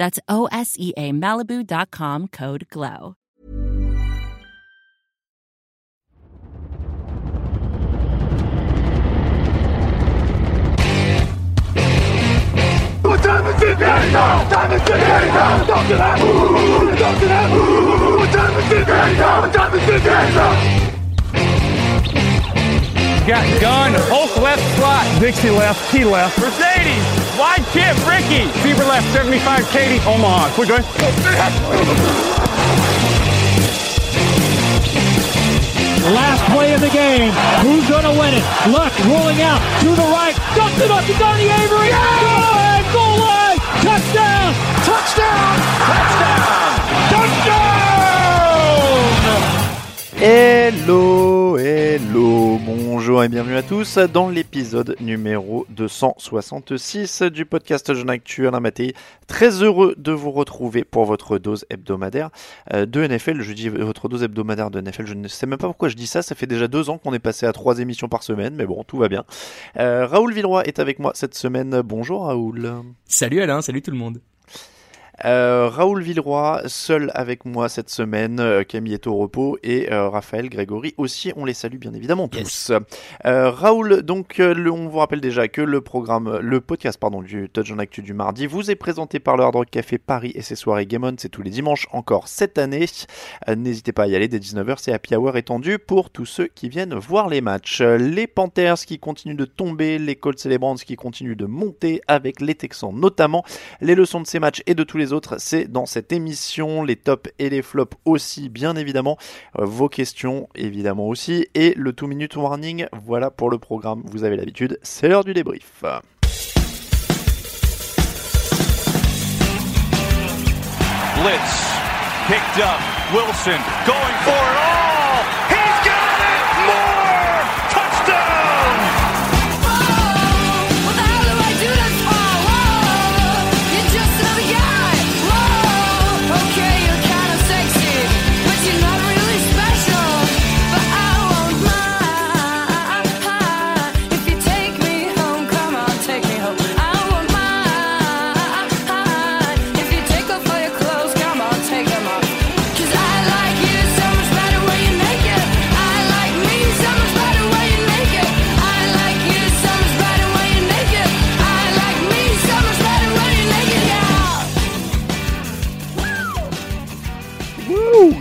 That's O S E A Malibu.com code GLOW. What time is it now? Time is it now? Talk to that. Talk to that. What time is it now? What time is it now? Got gun, Hulk left slot. Dixie left, T left. Mercedes, wide chip, Ricky. Fever left, 75, Katie, Omaha. Quick going. Last play of the game. Who's going to win it? Luck rolling out to the right. Dumps it up to Donnie Avery. Go ahead, goal line. Touchdown. Touchdown. Touchdown. Touchdown. Hello, hello, bonjour et bienvenue à tous dans l'épisode numéro 266 du podcast Jeune Actu Alain. Très heureux de vous retrouver pour votre dose hebdomadaire euh, de NFL. Je dis votre dose hebdomadaire de NFL, je ne sais même pas pourquoi je dis ça. Ça fait déjà deux ans qu'on est passé à trois émissions par semaine, mais bon, tout va bien. Euh, Raoul Villeroy est avec moi cette semaine. Bonjour Raoul. Salut Alain, salut tout le monde. Euh, Raoul Villeroy, seul avec moi cette semaine, euh, Camille est au repos et euh, Raphaël Grégory aussi, on les salue bien évidemment tous. Euh, Raoul, donc le- on vous rappelle déjà que le programme, le podcast pardon du Touch en Actu du mardi vous est présenté par le Hard Rock Café Paris et ses soirées Game On, c'est tous les dimanches encore cette année. N'hésitez pas à y aller dès 19h, c'est Happy Hour étendu pour tous ceux qui viennent voir les matchs. Les Panthers qui continuent de tomber, les Colts et les qui continuent de monter avec les Texans notamment. Les leçons de ces matchs et de tous les autres, c'est dans cette émission, les tops et les flops aussi, bien évidemment. Euh, vos questions, évidemment aussi. Et le 2 minute warning, voilà pour le programme. Vous avez l'habitude, c'est l'heure du débrief.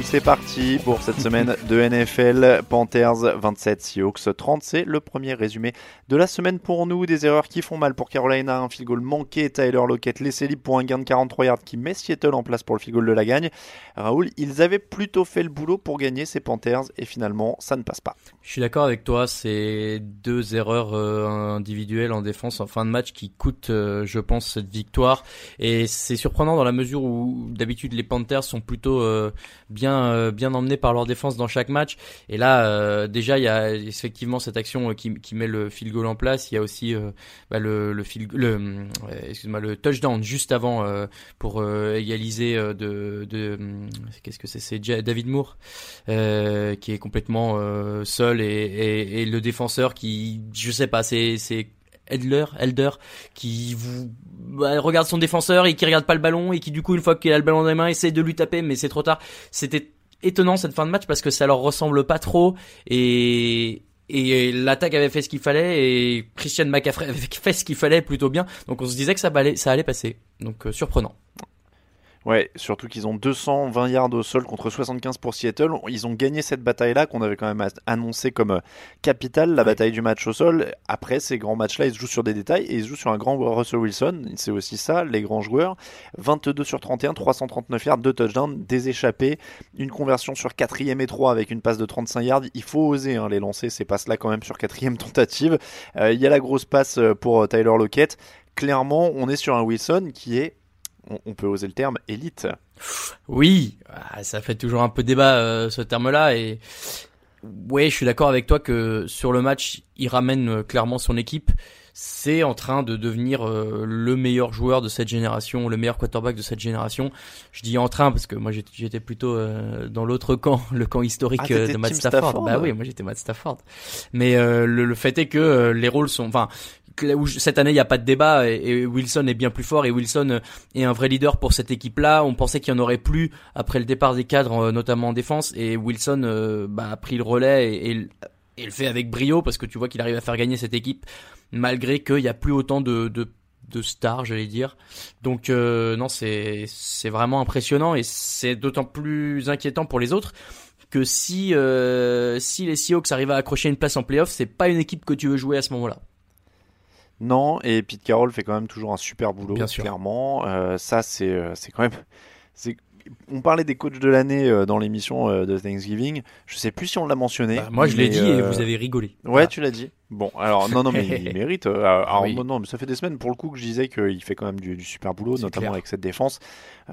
C'est parti pour cette semaine de NFL. Panthers 27, Seahawks 30. C'est le premier résumé de la semaine pour nous. Des erreurs qui font mal pour Carolina. Un field goal manqué. Tyler Lockett laissé libre pour un gain de 43 yards qui met Seattle en place pour le field goal de la gagne. Raoul, ils avaient plutôt fait le boulot pour gagner ces Panthers et finalement ça ne passe pas. Je suis d'accord avec toi, c'est deux erreurs euh, individuelles en défense en fin de match qui coûtent, euh, je pense, cette victoire. Et c'est surprenant dans la mesure où d'habitude les Panthers sont plutôt euh, bien euh, emmenés par leur défense dans chaque match. Et là, euh, déjà, il y a effectivement cette action euh, qui, met le field goal en place. Il y a aussi bah, le le, touchdown juste avant pour égaliser de qu'est-ce que c'est? C'est David Moore qui est complètement seul et, et le défenseur qui je sais pas c'est Edler, Elder, qui vous bah, regarde son défenseur et qui regarde pas le ballon et qui du coup une fois qu'il a le ballon dans les mains essaie de lui taper mais c'est trop tard. C'était étonnant cette fin de match parce que ça leur ressemble pas trop et et l'attaque avait fait ce qu'il fallait et Christian McCaffrey avait fait ce qu'il fallait plutôt bien. Donc on se disait que ça allait, ça allait passer. Donc euh, surprenant. Ouais, surtout qu'ils ont 220 yards au sol contre 75 pour Seattle. Ils ont gagné cette bataille-là qu'on avait quand même annoncé comme euh, capitale, la bataille du match au sol. Après, ces grands matchs-là, ils se jouent sur des détails et ils se jouent sur un grand Russell Wilson. C'est aussi ça, les grands joueurs. 22 sur 31, 339 yards, 2 touchdowns, des échappés, une conversion sur 4ème et 3 avec une passe de 35 yards. Il faut oser hein, les lancer, ces passes-là quand même sur 4ème tentative. Euh, Il y a la grosse passe euh, pour Tyler Lockett. Clairement, on est sur un Wilson qui est, on- on peut oser le terme, élite. Oui, ah, ça fait toujours un peu débat euh, ce terme-là et ouais, je suis d'accord avec toi que sur le match, il ramène euh, clairement son équipe. C'est en train de devenir euh, le meilleur joueur de cette génération, le meilleur quarterback de cette génération. Je dis en train parce que moi j'étais plutôt euh, dans l'autre camp, le camp historique Ah, euh, de Matt Stafford. Stafford Bah oui, moi j'étais Matt Stafford. Mais euh, le, le fait est que euh, les rôles sont, enfin, là cette année il n'y a pas de débat et, Wilson est bien plus fort et Wilson euh, est un vrai leader pour cette équipe-là. On pensait qu'il y en aurait plus après le départ des cadres, euh, notamment en défense, et Wilson euh, bah, a pris le relais et, et, le fait avec brio parce que tu vois qu'il arrive à faire gagner cette équipe malgré qu'il n'y a plus autant de, de de stars, j'allais dire. Donc euh, non, c'est vraiment impressionnant et c'est d'autant plus inquiétant pour les autres que si euh, si les Seahawks arrivent à accrocher une place en playoff, c'est pas une équipe que tu veux jouer à ce moment-là. Non, et Pete Carroll fait quand même toujours un super boulot, Bien sûr. clairement. Euh, ça, c'est euh, c'est quand même. c'est- On parlait des coachs de l'année euh, dans l'émission de Thanksgiving. Je sais plus si on l'a mentionné. Bah, moi, je l'ai dit et vous avez rigolé. Ouais, Voilà. tu l'as dit. Bon, alors non, non, mais il mérite. alors, Oui. non, mais ça fait des semaines pour le coup que je disais qu'il fait quand même du, du super boulot, C'est notamment clair. avec cette défense.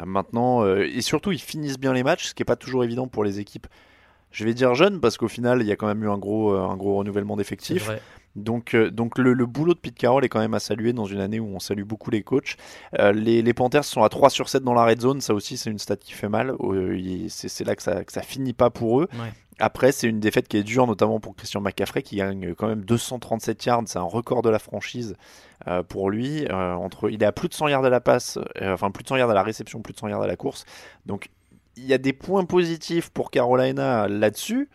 Maintenant, et surtout, ils finissent bien les matchs, ce qui est pas toujours évident pour les équipes. Je vais dire jeunes parce qu'au final, il y a quand même eu un gros, un gros renouvellement d'effectifs. Donc, euh, donc le, le boulot de Pete Carroll est quand même à saluer dans une année où on salue beaucoup les coachs. Euh, les, les Panthers sont à 3 sur 7 dans la red zone, ça aussi c'est une stat qui fait mal. Euh, c'est c'est là que ça, que ça finit pas pour eux. Ouais. Après, c'est une défaite qui est dure, notamment pour Christian McCaffrey qui gagne quand même 237 yards, c'est un record de la franchise euh, pour lui. Euh, entre, il est à plus de 100 yards à la passe, euh, enfin plus de 100 yards à la réception, plus de 100 yards à la course. Donc il y a des points positifs pour Carolina là-dessus.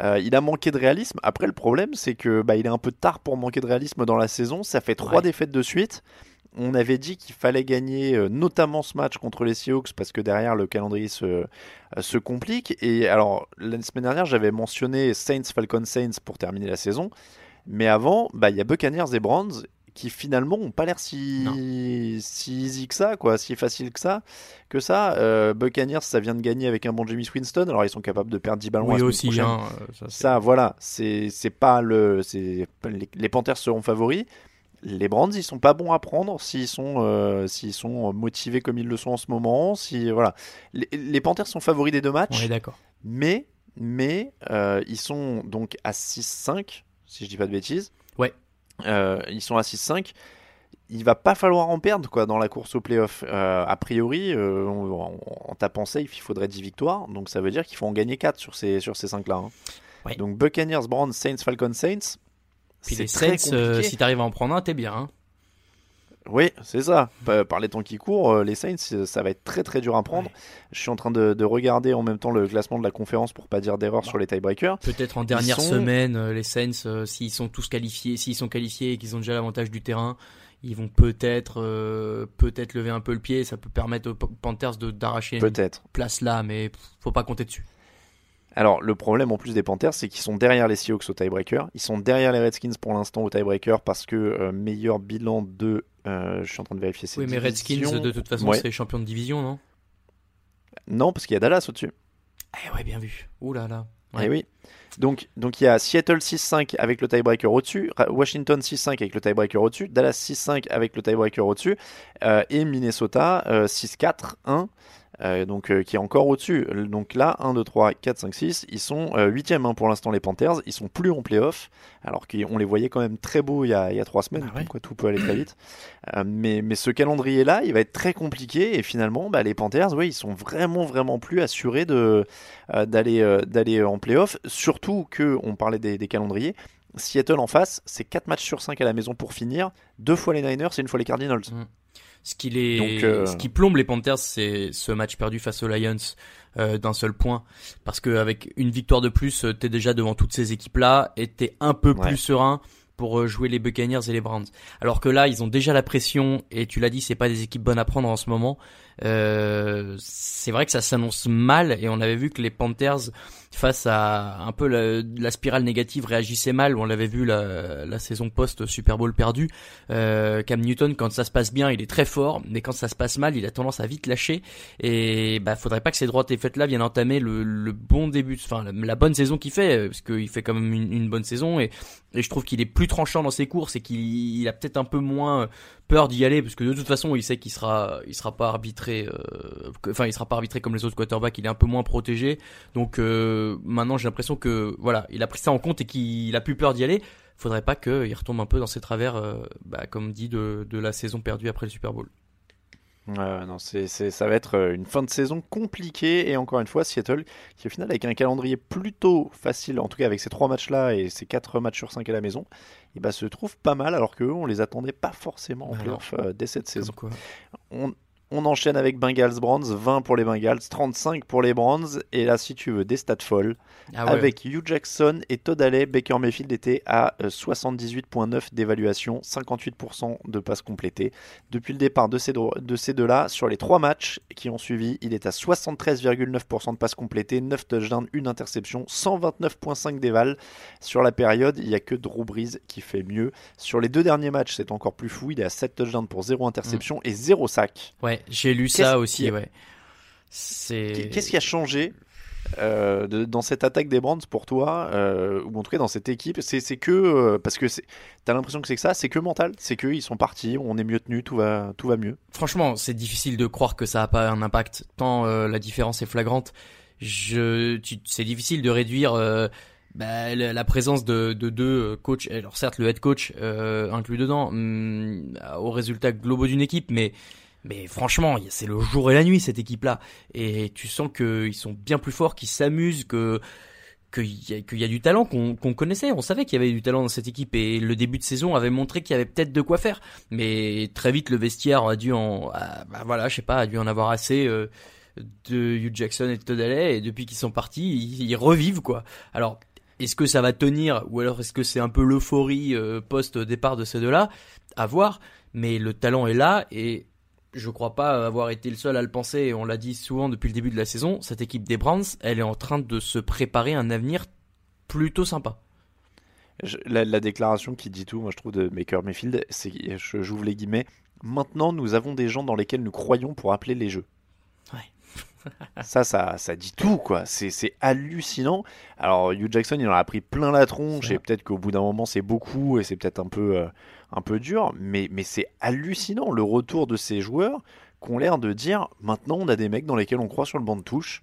Euh, il a manqué de réalisme. Après, le problème, c'est que bah, il est un peu tard pour manquer de réalisme dans la saison. Ça fait trois Ouais. défaites de suite. On avait dit qu'il fallait gagner euh, notamment ce match contre les Seahawks parce que derrière le calendrier se, euh, se complique. Et alors, la semaine dernière, j'avais mentionné Saints, Falcons, Saints pour terminer la saison. Mais avant, bah, il y a Buccaneers et Browns qui finalement ont pas l'air si, si easy que ça, quoi, si facile que ça. Que ça. Euh, Buccaneers, ça vient de gagner avec un bon James Winston. Alors, ils sont capables de perdre 10 ballons Oui aussi, prochaine. hein, euh, ça, voilà, c'est pas le. c'est Les, les Panthers seront favoris. Les Brands, ils sont pas bons à prendre s'ils sont, euh, s'ils sont motivés comme ils le sont en ce moment. Si, voilà. les, les Panthers sont favoris des deux on matchs, est d'accord. mais, mais euh, ils sont donc à 6-5, si je dis pas de bêtises. Ouais. Euh, ils sont à 6-5. Il va pas falloir en perdre quoi dans la course au playoff. Euh, a priori, euh, en, en tapant safe, il faudrait 10 victoires. Donc ça veut dire qu'il faut en gagner 4 sur ces, sur ces 5-là. hein. Ouais. Donc Buccaneers, Browns, Saints, Falcons, Saints. Puis les très Saints, euh, si t'arrives à en prendre un, t'es bien. Hein. Oui, c'est ça. Pa- Par les temps qui courent, euh, les Saints, euh, ça va être très très dur à prendre. Ouais. Je suis en train de, de regarder en même temps le classement de la conférence pour pas dire d'erreur sur les tiebreakers. Peut-être en dernière sont- semaine, euh, les Saints, euh, s'ils sont tous qualifiés, s'ils sont qualifiés et qu'ils ont déjà l'avantage du terrain, ils vont peut-être euh, peut-être lever un peu le pied. Ça peut permettre aux Panthers de d'arracher une Peut-être. place là, mais faut pas compter dessus. Alors, le problème en plus des Panthers, c'est qu'ils sont derrière les Seahawks au tiebreaker. Ils sont derrière les Redskins pour l'instant au tiebreaker parce que euh, meilleur bilan de. Euh, je suis en train de vérifier ces Oui, mais Redskins, divisions. de toute façon, Ouais. c'est champion de division, non? Non, parce qu'il y a Dallas au-dessus. Eh ouais, bien vu. Ouh là là. Eh oui. Donc, donc il y a Seattle 6-5 avec le tiebreaker au-dessus, Washington 6-5 avec le tiebreaker au-dessus, Dallas 6-5 avec le tiebreaker au-dessus, euh, et Minnesota euh, 6-4-1 euh, donc euh, qui est encore au-dessus. Donc là, 1, 2, 3, 4, 5, 6, ils sont 8e hein, pour l'instant les Panthers, ils sont plus en playoff, alors qu'on les voyait quand même très beaux il y a, il y a 3 semaines, Ah ouais. donc quoi, tout peut aller très vite. Euh, mais, mais ce calendrier-là, il va être très compliqué, et finalement, bah, les Panthers, oui, ils sont vraiment, vraiment plus assurés euh, d'aller, euh, d'aller en playoff, surtout que, on parlait des, des calendriers, Seattle en face, c'est 4 matchs sur 5 à la maison pour finir, deux fois les Niners et une fois les Cardinals. Ce qui, les... Donc, euh, ce qui plombe les Panthers, c'est ce match perdu face aux Lions euh, d'un seul point. Parce qu'avec une victoire de plus, euh, t'es déjà devant toutes ces équipes-là et t'es un peu Ouais. plus serein pour jouer les Buccaneers et les Browns. Alors que là, ils ont déjà la pression et tu l'as dit, c'est pas des équipes bonnes à prendre en ce moment. Euh, c'est vrai que ça s'annonce mal et on avait vu que les Panthers face à un peu la, la spirale négative réagissaient mal. On l'avait vu la, la saison post Super Bowl perdu. Euh, Cam Newton, quand ça se passe bien, il est très fort, mais quand ça se passe mal, il a tendance à vite lâcher. Et bah, faudrait pas que ces droites et faites là viennent entamer le, le bon début, enfin la, la bonne saison qu'il fait, euh, parce qu'il fait quand même une, une bonne saison. Et, et je trouve qu'il est plus tranchant dans ses courses et qu'il il a peut-être un peu moins peur d'y aller, parce que de toute façon, il sait qu'il sera, il sera pas arbitré, euh, enfin, il sera pas arbitré comme les autres quarterbacks. Il est un peu moins protégé. Donc euh, maintenant, j'ai l'impression que voilà, il a pris ça en compte et qu'il a plus peur d'y aller. Faudrait pas qu'il retombe un peu dans ses travers, euh, bah, comme dit de, de la saison perdue après le Super Bowl. Non, c'est, ça va être euh, une fin de saison compliquée et encore une fois Seattle qui au final avec un calendrier plutôt facile, en tout cas avec ces trois matchs-là et ces quatre matchs sur cinq à la maison, et bah, se trouve pas mal alors qu'eux on les attendait pas forcément en Alors, playoff euh, dès cette saison. Comme quoi. On, on enchaîne avec Bengals Browns, 20 pour les Bengals, 35 pour les Browns et là si tu veux des stats folles, Ah ouais. avec Hugh Jackson et Todd Alley, Baker Mayfield était à euh, 78.9 d'évaluation, 58% de passes complétées. Depuis le départ de ces, de ces deux-là, sur les trois matchs qui ont suivi, il est à 73,9% de passes complétées, 9 touchdowns, 1 interception, 129.5 d'éval. Sur la période, il n'y a que Drew Brees qui fait mieux. Sur les deux derniers matchs, c'est encore plus fou, il est à 7 touchdowns pour 0 interception et 0 sac. Ouais, j'ai lu ça aussi, ouais. C'est. Qu'est-ce qui a changé euh, de- dans cette attaque des Brands pour toi, euh, ou en tout cas dans cette équipe? C'est que, euh, parce que t'as l'impression que c'est que ça, c'est que mental, c'est que ils sont partis, on est mieux tenus, tout va, tout va mieux. Franchement, c'est difficile de croire que ça a pas un impact tant euh, la différence est flagrante. Je, c'est difficile de réduire bah, la, présence de, de deux coachs. Alors certes, le head coach inclus dedans hum, aux résultats globaux d'une équipe, mais mais franchement, c'est le jour et la nuit cette équipe-là. Et tu sens qu'ils sont bien plus forts, qu'ils s'amusent, que qu'il y, a- du talent qu'on qu'on connaissait. On savait qu'il y avait du talent dans cette équipe et le début de saison avait montré qu'il y avait peut-être de quoi faire. Mais très vite, le vestiaire a dû en, bah voilà, je sais pas, a dû en avoir assez euh, de Hugh Jackson et de Todd Haley. Et depuis qu'ils sont partis, ils, revivent quoi. Alors, est-ce que ça va tenir ou alors est-ce que c'est un peu l'euphorie euh, post départ de ces deux-là? À voir. Mais le talent est là et je crois pas avoir été le seul à le penser, et on l'a dit souvent depuis le début de la saison, cette équipe des Browns, elle est en train de se préparer un avenir plutôt sympa. Je- la, la déclaration qui dit tout, moi je trouve, de Baker Mayfield, c'est, j'ouvre les guillemets, maintenant nous avons des gens dans lesquels nous croyons pour appeler les jeux. Ouais. ça, ça, ça dit tout, quoi. C'est, c'est hallucinant. Alors, Hugh Jackson, il en a pris plein la tronche, et peut-être qu'au bout d'un moment, c'est beaucoup, et c'est peut-être un peu, euh, un peu dur, mais, mais c'est hallucinant le retour de ces joueurs qui ont l'air de dire maintenant, on a des mecs dans lesquels on croit sur le banc de touche.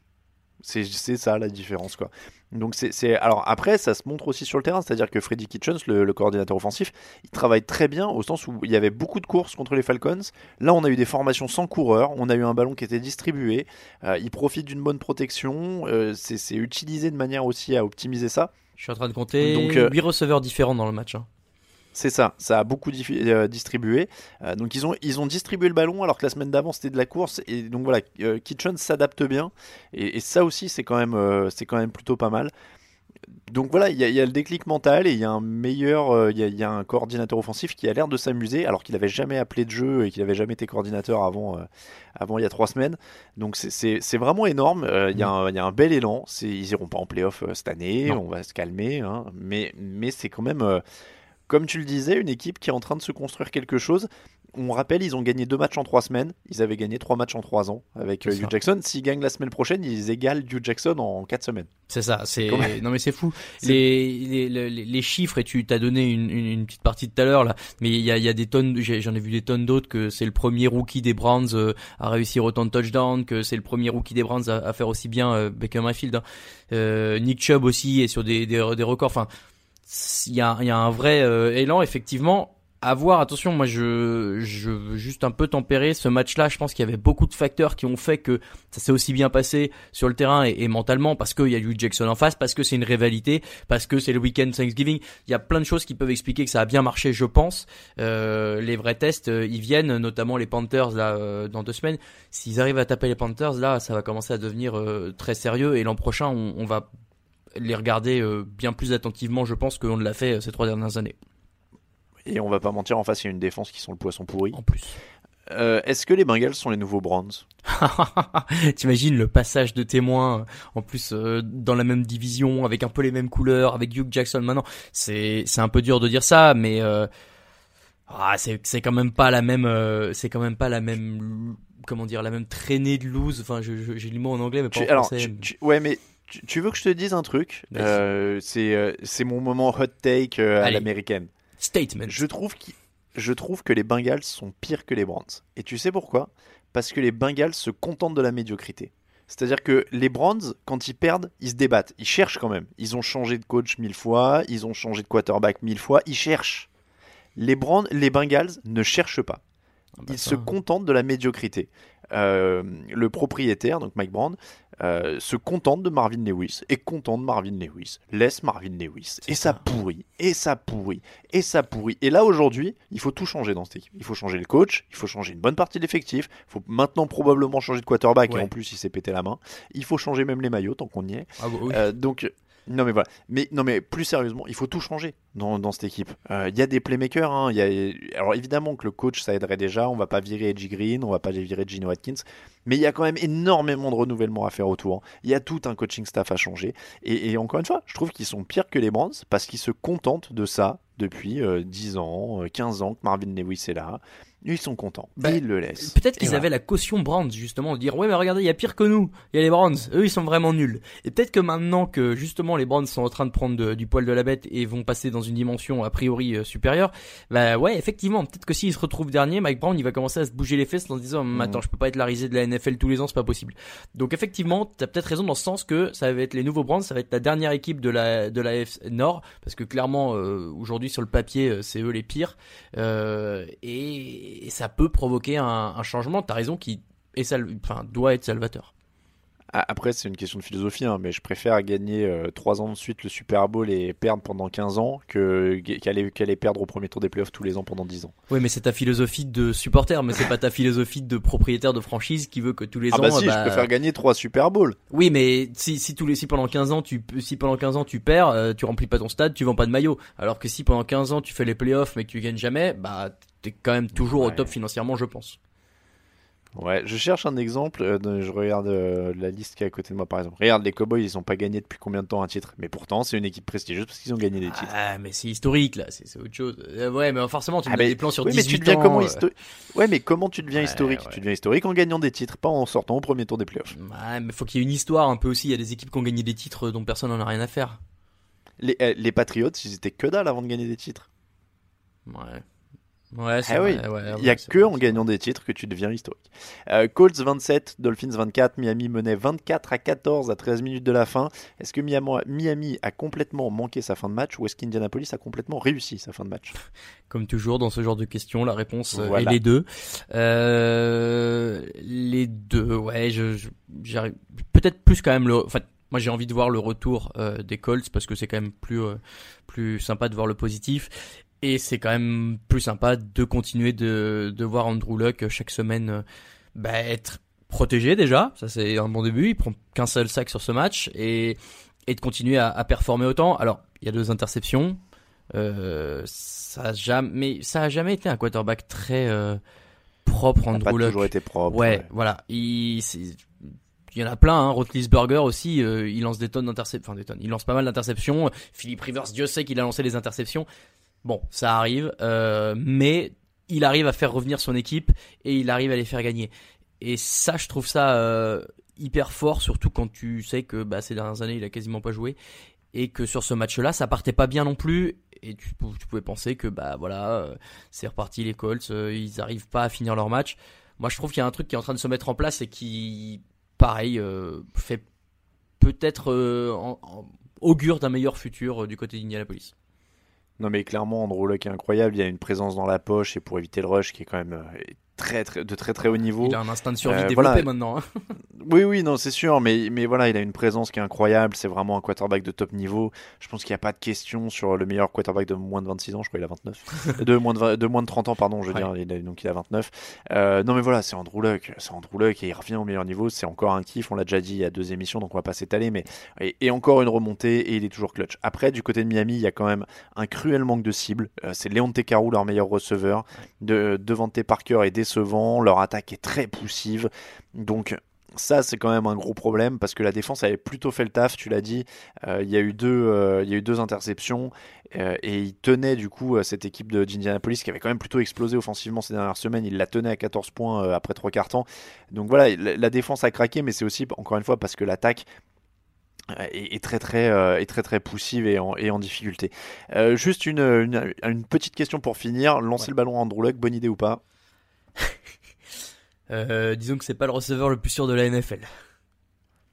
C'est, ça la différence, quoi. Donc c'est, alors après ça se montre aussi sur le terrain, c'est-à-dire que Freddy Kitchens, le, le coordinateur offensif, il travaille très bien au sens où il y avait beaucoup de courses contre les Falcons. Là on a eu des formations sans coureur, on a eu un ballon qui était distribué. Euh, il profite d'une bonne protection, euh, c'est, c'est utilisé de manière aussi à optimiser ça. Je suis en train de compter Donc, euh, 8 receveurs différents dans le match. hein. C'est ça, ça a beaucoup euh, distribué. Euh, donc ils ont, ils ont distribué le ballon alors que la semaine d'avant c'était de la course. Et donc voilà, euh, Kitchen s'adapte bien. Et, et ça aussi c'est quand, même, euh, c'est quand même plutôt pas mal. Donc voilà, il y, a- il y a le déclic mental et il y a un meilleur, il y, a, il y a un coordinateur offensif qui a l'air de s'amuser alors qu'il n'avait jamais appelé de jeu et qu'il n'avait jamais été coordinateur avant, avant il y a trois semaines. Donc c'est- vraiment énorme. Il y, a un- il y a un bel élan. Ils iront pas en playoff cette année. Non. On va se calmer, hein. mais mais c'est quand même. Comme tu le disais, une équipe qui est en train de se construire quelque chose. On rappelle, ils ont gagné deux matchs en trois semaines. Ils avaient gagné trois matchs en trois ans avec euh, Hugh. Jackson. S'ils gagnent la semaine prochaine, ils égalent Hugh Jackson en quatre semaines. C'est ça, c'est non mais c'est fou. Les, les, les, les chiffres et tu t'as donné une, une, une petite partie tout à l'heure là, mais il y a, il y a des tonnes, j'en ai vu des tonnes d'autres que c'est le premier rookie des Browns euh, à réussir autant de touchdowns, que c'est le premier rookie des Browns à, à faire aussi bien euh, Baker Mayfield. hein. Euh, Nick Chubb aussi est sur des, des, des records. Enfin, il y a, y a un vrai euh, élan effectivement. À voir, attention, moi je, je veux juste un peu tempérer ce match-là. Je pense qu'il y avait beaucoup de facteurs qui ont fait que ça s'est aussi bien passé sur le terrain et, mentalement parce qu'il y a Hugh Jackson en face, parce que c'est une rivalité, parce que c'est le week-end Thanksgiving. Il y a plein de choses qui peuvent expliquer que ça a bien marché, je pense. Euh, les vrais tests, euh, ils viennent, notamment les Panthers là euh, dans deux semaines. S'ils arrivent à taper les Panthers, là, ça va commencer à devenir euh, très sérieux et l'an prochain, on, on va les regarder euh, bien plus attentivement, je pense, qu'on ne l'a fait euh, ces trois dernières années. Et on va pas mentir, en face, il y a une défense qui sont le poisson pourri. En plus. Euh, Est-ce que les Bengals sont les nouveaux Browns? T'imagines le passage de témoins, en plus euh, dans la même division, avec un peu les mêmes couleurs, avec Hugh Jackson maintenant. C'est c'est un peu dur de dire ça, mais euh, ah, c'est c'est quand même pas la même, c'est quand même pas la même, comment dire, la même traînée de loose. Enfin, j'ai le mot en anglais, mais pas Tu- en alors, français. tu- tu- ouais, mais tu, veux que je te dise un truc? Euh, C'est euh, c'est mon moment hot take euh, à l'américaine. Statement. Je trouve, je trouve que les Bengals sont pires que les Browns. Et tu sais pourquoi? Parce que les Bengals se contentent de la médiocrité. C'est-à-dire que les Browns, quand ils perdent, ils se débattent. Ils cherchent quand même. Ils ont changé de coach mille fois, ils ont changé de quarterback mille fois, ils cherchent. Les, Browns, les Bengals ne cherchent pas. Ah bah Ils ça. se contentent de la médiocrité. Euh, le propriétaire, donc Mike Brand, euh, se contente de Marvin Lewis et content de Marvin Lewis. Laisse Marvin Lewis. Et ça ça. pourrit, et ça pourrit, et ça pourrit. Et là aujourd'hui, il faut tout changer dans cette équipe. Il faut changer le coach, il faut changer une bonne partie de l'effectif, il faut maintenant probablement changer de quarterback, Ouais. et en plus il s'est pété la main. Il faut changer même les maillots tant qu'on y est. Ah bah oui. Euh, donc, non mais voilà. Mais non mais plus sérieusement, il faut tout changer dans, dans cette équipe. Euh, Il y a des playmakers. hein. Y a... Alors évidemment que le coach ça aiderait déjà. On va pas virer Edgy Green, on va pas virer Gino Watkins. Mais il y a quand même énormément de renouvellement à faire autour. Il y a tout un coaching staff à changer. Et, encore une fois, je trouve qu'ils sont pires que les Browns parce qu'ils se contentent de ça depuis euh, 10 ans, euh, 15 ans que Marvin Lewis est là. Ils sont contents. Bah, ils le laissent. Peut-être qu'ils voilà. avaient la caution Browns justement de dire ouais mais regardez il y a pire que nous il y a les Browns eux ils sont vraiment nuls et peut-être que maintenant que justement les Browns sont en train de prendre de- du poil de la bête et vont passer dans une dimension a priori euh, supérieure bah ouais effectivement peut-être que s'il se retrouve dernier Mike Brown il va commencer à se bouger les fesses en se disant Mhm. attends je peux pas être la risée de la NFL tous les ans c'est pas possible donc effectivement t'as peut-être raison dans ce sens que ça va être les nouveaux Browns ça va être la dernière équipe de la de la AFC Nord parce que clairement euh, aujourd'hui sur le papier euh, c'est eux les pires euh, et, et ça peut provoquer un, un changement. T'as raison qui est sal- enfin doit être salvateur. Ah, Après, c'est une question de philosophie, hein, mais je préfère gagner euh, 3 ans de suite le Super Bowl et perdre pendant 15 ans qu'aller qu'aller perdre au premier tour des playoffs tous les ans pendant 10 ans. Oui, mais c'est ta philosophie de supporter, mais c'est pas ta philosophie de propriétaire de franchise qui veut que tous les Ah ans. bah si, bah, je préfère gagner 3 Super Bowls. Oui, mais si, si tous les si pendant 15 ans tu si pendant 15 ans tu perds, euh, tu remplis pas ton stade, tu vends pas de maillot. Alors que si pendant 15 ans tu fais les playoffs mais que tu gagnes jamais, bah t'es quand même toujours au top financièrement, je pense. Ouais, je cherche un exemple, euh, je regarde euh, la liste qui est à côté de moi par exemple. Regarde, les Cowboys, ils ont pas gagné depuis combien de temps un titre? Mais pourtant, c'est une équipe prestigieuse parce qu'ils ont gagné des titres. Ah, mais c'est historique là, c'est autre chose. Euh, ouais, mais forcément tu Ah, me donnes mais- des plans sur oui, mais 18 tu deviens ans. comment Ouais, mais comment tu deviens Ouais, historique? ouais. Tu deviens historique en gagnant des titres, pas en sortant au premier tour des playoffs. Ouais, mais faut qu'il y ait une histoire un peu aussi. Il y a des équipes qui ont gagné des titres dont personne n'en a rien à faire. Les, euh, les Patriots, ils étaient que dalle avant de gagner des titres. Ouais. Ouais, c'est Ah oui, ouais, il y a que vrai, en gagnant des titres que tu deviens historique. Euh, Colts 27, Dolphins 24, Miami menait 24 à 14 à 13 minutes de la fin. Est-ce que Miami, Miami a complètement manqué sa fin de match ou est-ce qu'Indianapolis a complètement réussi sa fin de match? Comme toujours dans ce genre de questions, la réponse euh, Voilà. est les deux. Euh, les deux, ouais, je, je- j'arrive peut-être plus quand même le. Enfin, moi j'ai envie de voir le retour euh, des Colts parce que c'est quand même plus euh, plus sympa de voir le positif. Et c'est quand même plus sympa de continuer de, de voir Andrew Luck chaque semaine euh, bah, être protégé déjà. Ça c'est un bon début. Il prend qu'un seul sac sur ce match et, et de continuer à, à performer autant. Alors il y a deux interceptions. Euh, ça a jamais, ça a jamais été un quarterback très euh, propre Andrew pas Luck. toujours été propre. Ouais, voilà. Il, il y en a plein, hein. Roethlisberger aussi, euh, il lance des tonnes d'interceptions, enfin des tonnes, il lance pas mal d'interceptions. Philippe Rivers, Dieu sait qu'il a lancé des interceptions. Bon, ça arrive, euh, mais il arrive à faire revenir son équipe et il arrive à les faire gagner. Et ça, je trouve ça euh, hyper fort, surtout quand tu sais que bah, ces dernières années, il a quasiment pas joué et que sur ce match-là, ça partait pas bien non plus. Et tu, pou- tu pouvais penser que bah voilà, euh, c'est reparti les Colts, ils arrivent pas à finir leur match. Moi, je trouve qu'il y a un truc qui est en train de se mettre en place et qui, pareil, fait peut-être augure d'un meilleur futur du côté d'Indianapolis. Non mais clairement Andrew Luck est incroyable, il y a une présence dans la poche et pour éviter le rush qui est quand même euh, très, très, de très très haut niveau. Il a un instinct de survie Euh, développé voilà. maintenant. hein. Oui, oui, non, c'est sûr, mais, mais voilà, il a une présence qui est incroyable. C'est vraiment un quarterback de top niveau. Je pense qu'il n'y a pas de question sur le meilleur quarterback de moins de 26 ans. Je crois qu'il a 29. de, moins de, 20 de moins de 30 ans, pardon, je veux Ouais. dire. Il a- donc il a 29. Euh, non, mais voilà, c'est Andrew Luck. C'est Andrew Luck et il revient au meilleur niveau. C'est encore un kiff. On l'a déjà dit il y a deux émissions, donc on va pas s'étaler. Mais et, et encore une remontée et il est toujours clutch. Après, du côté de Miami, il y a quand même un cruel manque de cible. Euh, c'est Léon Tekaru, leur meilleur receveur. De, Devante Parker est décevant. Leur attaque est très poussive. Donc ça, c'est quand même un gros problème parce que la défense avait plutôt fait le taf, tu l'as dit. Euh, il, y a eu deux, euh, il y a eu deux interceptions euh, et il tenait du coup cette équipe d'Indianapolis qui avait quand même plutôt explosé offensivement ces dernières semaines. Il la tenait à 14 points après trois quarts temps. Donc voilà, la, la défense a craqué, mais c'est aussi encore une fois parce que l'attaque est, très très euh, est très très poussive et en, et en difficulté. Euh, juste une, une, une petite question pour finir. Lancer le ballon à Andrew Luck, bonne idée ou pas? Euh, disons que c'est pas le receveur le plus sûr de la NFL.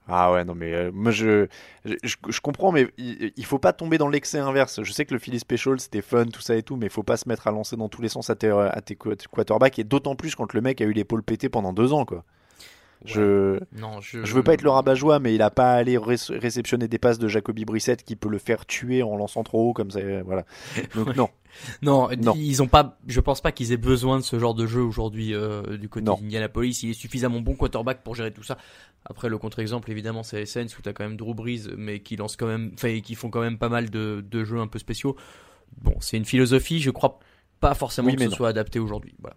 Ah ouais, non mais euh, moi je, je, comprends, mais il, faut pas tomber dans l'excès inverse. Je sais que le Philly Special c'était fun, tout ça et tout, mais il faut pas se mettre à lancer dans tous les sens à tes, à tes qu- quarterbacks, et d'autant plus quand le mec a eu l'épaule pétée pendant deux ans, quoi. Je, Non, je. je veux pas être le rabat-joie, mais il a pas allé ré- réceptionner des passes de Jacoby Brissett qui peut le faire tuer en lançant trop haut, comme ça, euh, voilà. Donc Ouais. non. Non, Non. ils ont pas. Je pense pas qu'ils aient besoin de ce genre de jeu aujourd'hui euh, du côté d'Indianapolis. Il est suffisamment bon quarterback pour gérer tout ça. Après, le contre-exemple, évidemment, c'est les Saints où t'as quand même Drew Brees, mais qui lance quand même, enfin, qui font quand même pas mal de, de jeux un peu spéciaux. Bon, c'est une philosophie. Je crois pas forcément Oui, que ce non. soit adapté aujourd'hui. Voilà.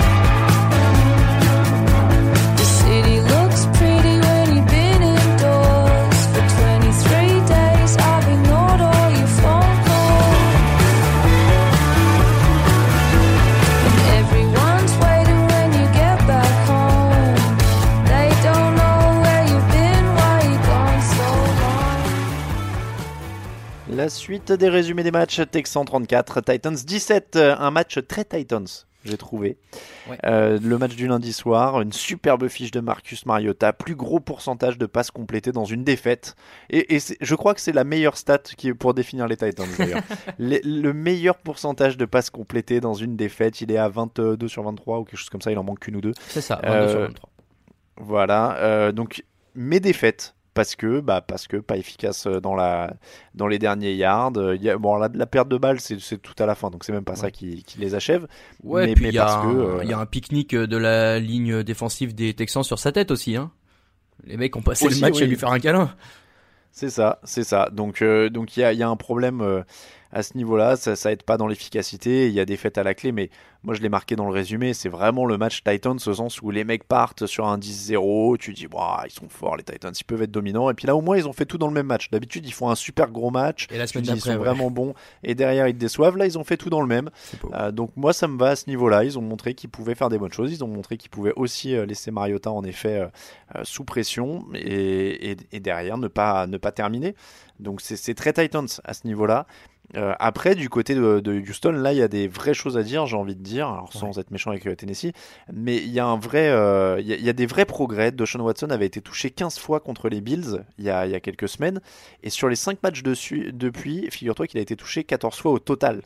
suite des résumés des matchs Texans 34, Titans 17, euh, un match très Titans, j'ai trouvé. Ouais. Euh, le match du lundi soir, une superbe fiche de Marcus Mariota, plus gros pourcentage de passes complétées dans une défaite. Et, je crois que c'est la meilleure stat qui est pour définir les Titans d'ailleurs. Le meilleur pourcentage de passes complétées dans une défaite, il est à 22 sur 23 ou quelque chose comme ça, il en manque qu'une ou deux. C'est ça. 22 sur Euh, 23. Voilà, euh, donc mes défaites parce que bah parce que pas efficace euh, dans la dans les derniers yards. Euh, il y a, bon la, la perte de balles c'est c'est tout à la fin donc c'est même pas ça qui, qui les achève. Ouais, mais, puis mais il y, a parce que un- euh, il y a un pique-nique de la ligne défensive des Texans sur sa tête aussi. Hein. Les mecs ont passé Aussi, le match oui. à lui faire un câlin. c'est ça c'est ça donc euh, donc il y a, il y a un problème euh, à ce niveau-là ça ça aide pas dans l'efficacité il y a des fêtes à la clé mais moi je l'ai marqué dans le résumé c'est vraiment le match Titans au sens où les mecs partent sur un 10-0 tu dis Ouah, ils sont forts les Titans ils peuvent être dominants et puis là au moins ils ont fait tout dans le même match d'habitude ils font un super gros match Et la semaine dis, ils sont ouais. vraiment bons et derrière ils te déçoivent là ils ont fait tout dans le même. Euh, donc moi ça me va à ce niveau-là. Ils ont montré qu'ils pouvaient faire des bonnes choses. Ils ont montré qu'ils pouvaient aussi euh, laisser Mariota en effet euh, sous pression et, et- et derrière ne pas ne pas terminer. Donc c'est très Titans à ce niveau-là. Euh, après du côté de, de Houston, là il y a des vraies choses à dire. J'ai envie de dire, alors sans être méchant avec euh, Tennessee, mais il y a un vrai, euh, il y, a- il y a des vrais progrès. Deshaun Watson avait été touché 15 fois contre les Bills il y a, il y a quelques semaines et sur les 5 matchs dessus, depuis, figure-toi qu'il a été touché 14 fois au total.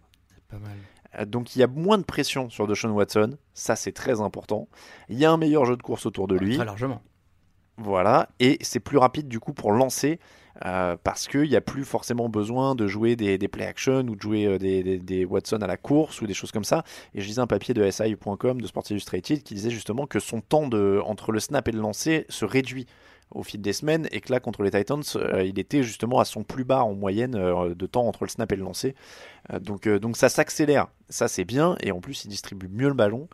Pas mal. Donc il y a moins de pression sur Deshaun Watson, ça c'est très important. Il y a un meilleur jeu de course autour de lui, Très largement. voilà, et c'est plus rapide du coup pour lancer euh, parce qu'il n'y a plus forcément besoin de jouer des, play action ou de jouer euh, des, Watson à la course ou des choses comme ça. Et je lisais un papier de SI.com de Sports Illustrated qui disait justement que son temps entre le snap et le lancer se réduit au fil des semaines et que là contre les Titans euh, il était justement à son plus bas en moyenne de temps entre le snap et le lancer. Donc, ça s'accélère. Ça c'est bien. Et en plus il distribue mieux le ballon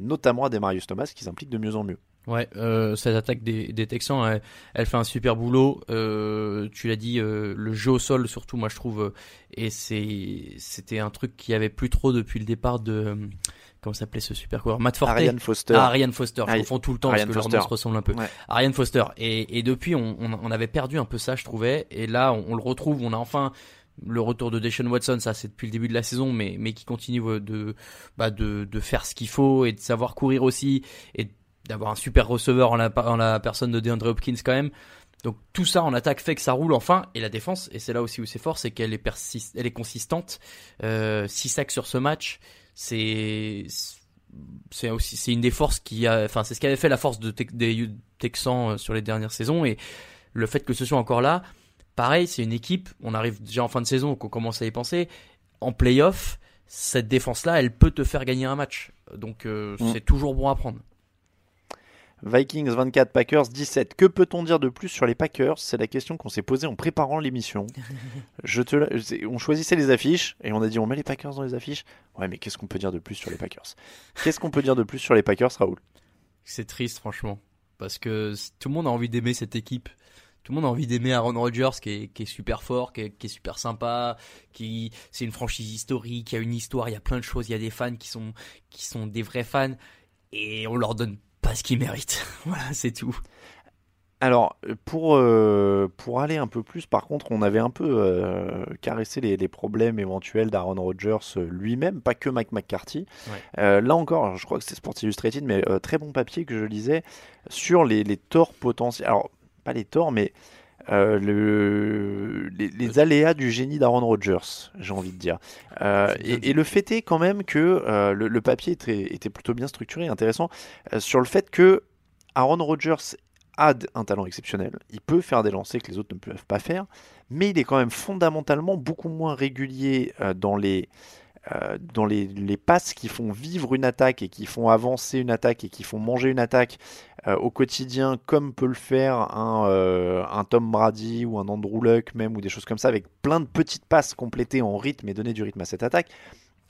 notamment à des Marius Thomas qui s'impliquent de mieux en mieux Ouais, euh, cette attaque des, des Texans, elle, elle fait un super boulot. Euh, tu l'as dit, euh, le jeu au sol surtout, moi je trouve, euh, et c'est c'était un truc qu'il y avait plus trop depuis le départ de euh, comment s'appelait ce super coureur, Matt Forte. Ariane Foster. Ah, Ariane Foster. Je confonds tout le temps Ariane parce que Foster. leurs noms se ressemblent un peu. Ouais. Ariane Foster. Et, et depuis, on, on, on avait perdu un peu ça, je trouvais. Et là, on, on le retrouve. On a enfin le retour de Deshaun Watson. Ça, c'est depuis le début de la saison, mais mais qui continue euh, de bah de de faire ce qu'il faut et de savoir courir aussi et d'avoir un super receveur en la en la personne de DeAndre Hopkins quand même. Donc tout ça en attaque fait que ça roule enfin. Et la défense et c'est là aussi où c'est fort c'est qu'elle est persiste elle est consistante. Euh, 6 sacs sur ce match c'est c'est aussi c'est une des forces qui a enfin c'est ce qui avait fait la force de des Texans euh, sur les dernières saisons. Et le fait que ce soit encore là pareil c'est une équipe on arrive déjà en fin de saison qu'on commence à y penser en playoff cette défense là elle peut te faire gagner un match. Donc euh, Mm. c'est toujours bon à prendre Vikings 24, Packers 17. Que peut-on dire de plus sur les Packers? C'est la question qu'on s'est posée en préparant l'émission. Je te, la- on choisissait les affiches et on a dit on met les Packers dans les affiches. Ouais, mais qu'est-ce qu'on peut dire de plus sur les Packers? Qu'est-ce qu'on peut dire de plus sur les Packers, Raoul? C'est triste, franchement. Parce que tout le monde a envie d'aimer cette équipe. Tout le monde a envie d'aimer Aaron Rodgers, qui est, qui est super fort, qui est, qui est super sympa, qui, c'est une franchise historique, il y a une histoire, il y a plein de choses, il y a des fans qui sont, qui sont des vrais fans, et on leur donne pas ce qu'ils méritent. voilà, c'est tout. Alors, pour, euh, pour aller un peu plus, par contre, on avait un peu euh, caressé les, les problèmes éventuels d'Aaron Rodgers euh, lui-même, pas que Mike McCarthy. Ouais. Euh, là encore, je crois que c'est Sports Illustrated, mais très bon papier que je lisais sur les, les torts potentiels. Alors, pas les torts, mais euh, le, les, les aléas du génie d'Aaron Rodgers, j'ai envie de dire. Euh, et, le fait est quand même que euh, le, le papier était, était plutôt bien structuré, intéressant, euh, sur le fait que Aaron Rodgers a un talent exceptionnel. Il peut faire des lancers que les autres ne peuvent pas faire, mais il est quand même fondamentalement beaucoup moins régulier euh, dans les euh, dans les, passes qui font vivre une attaque et qui font avancer une attaque et qui font manger une attaque euh, au quotidien, comme peut le faire un, euh, un Tom Brady ou un Andrew Luck même, ou des choses comme ça, avec plein de petites passes complétées en rythme et donner du rythme à cette attaque.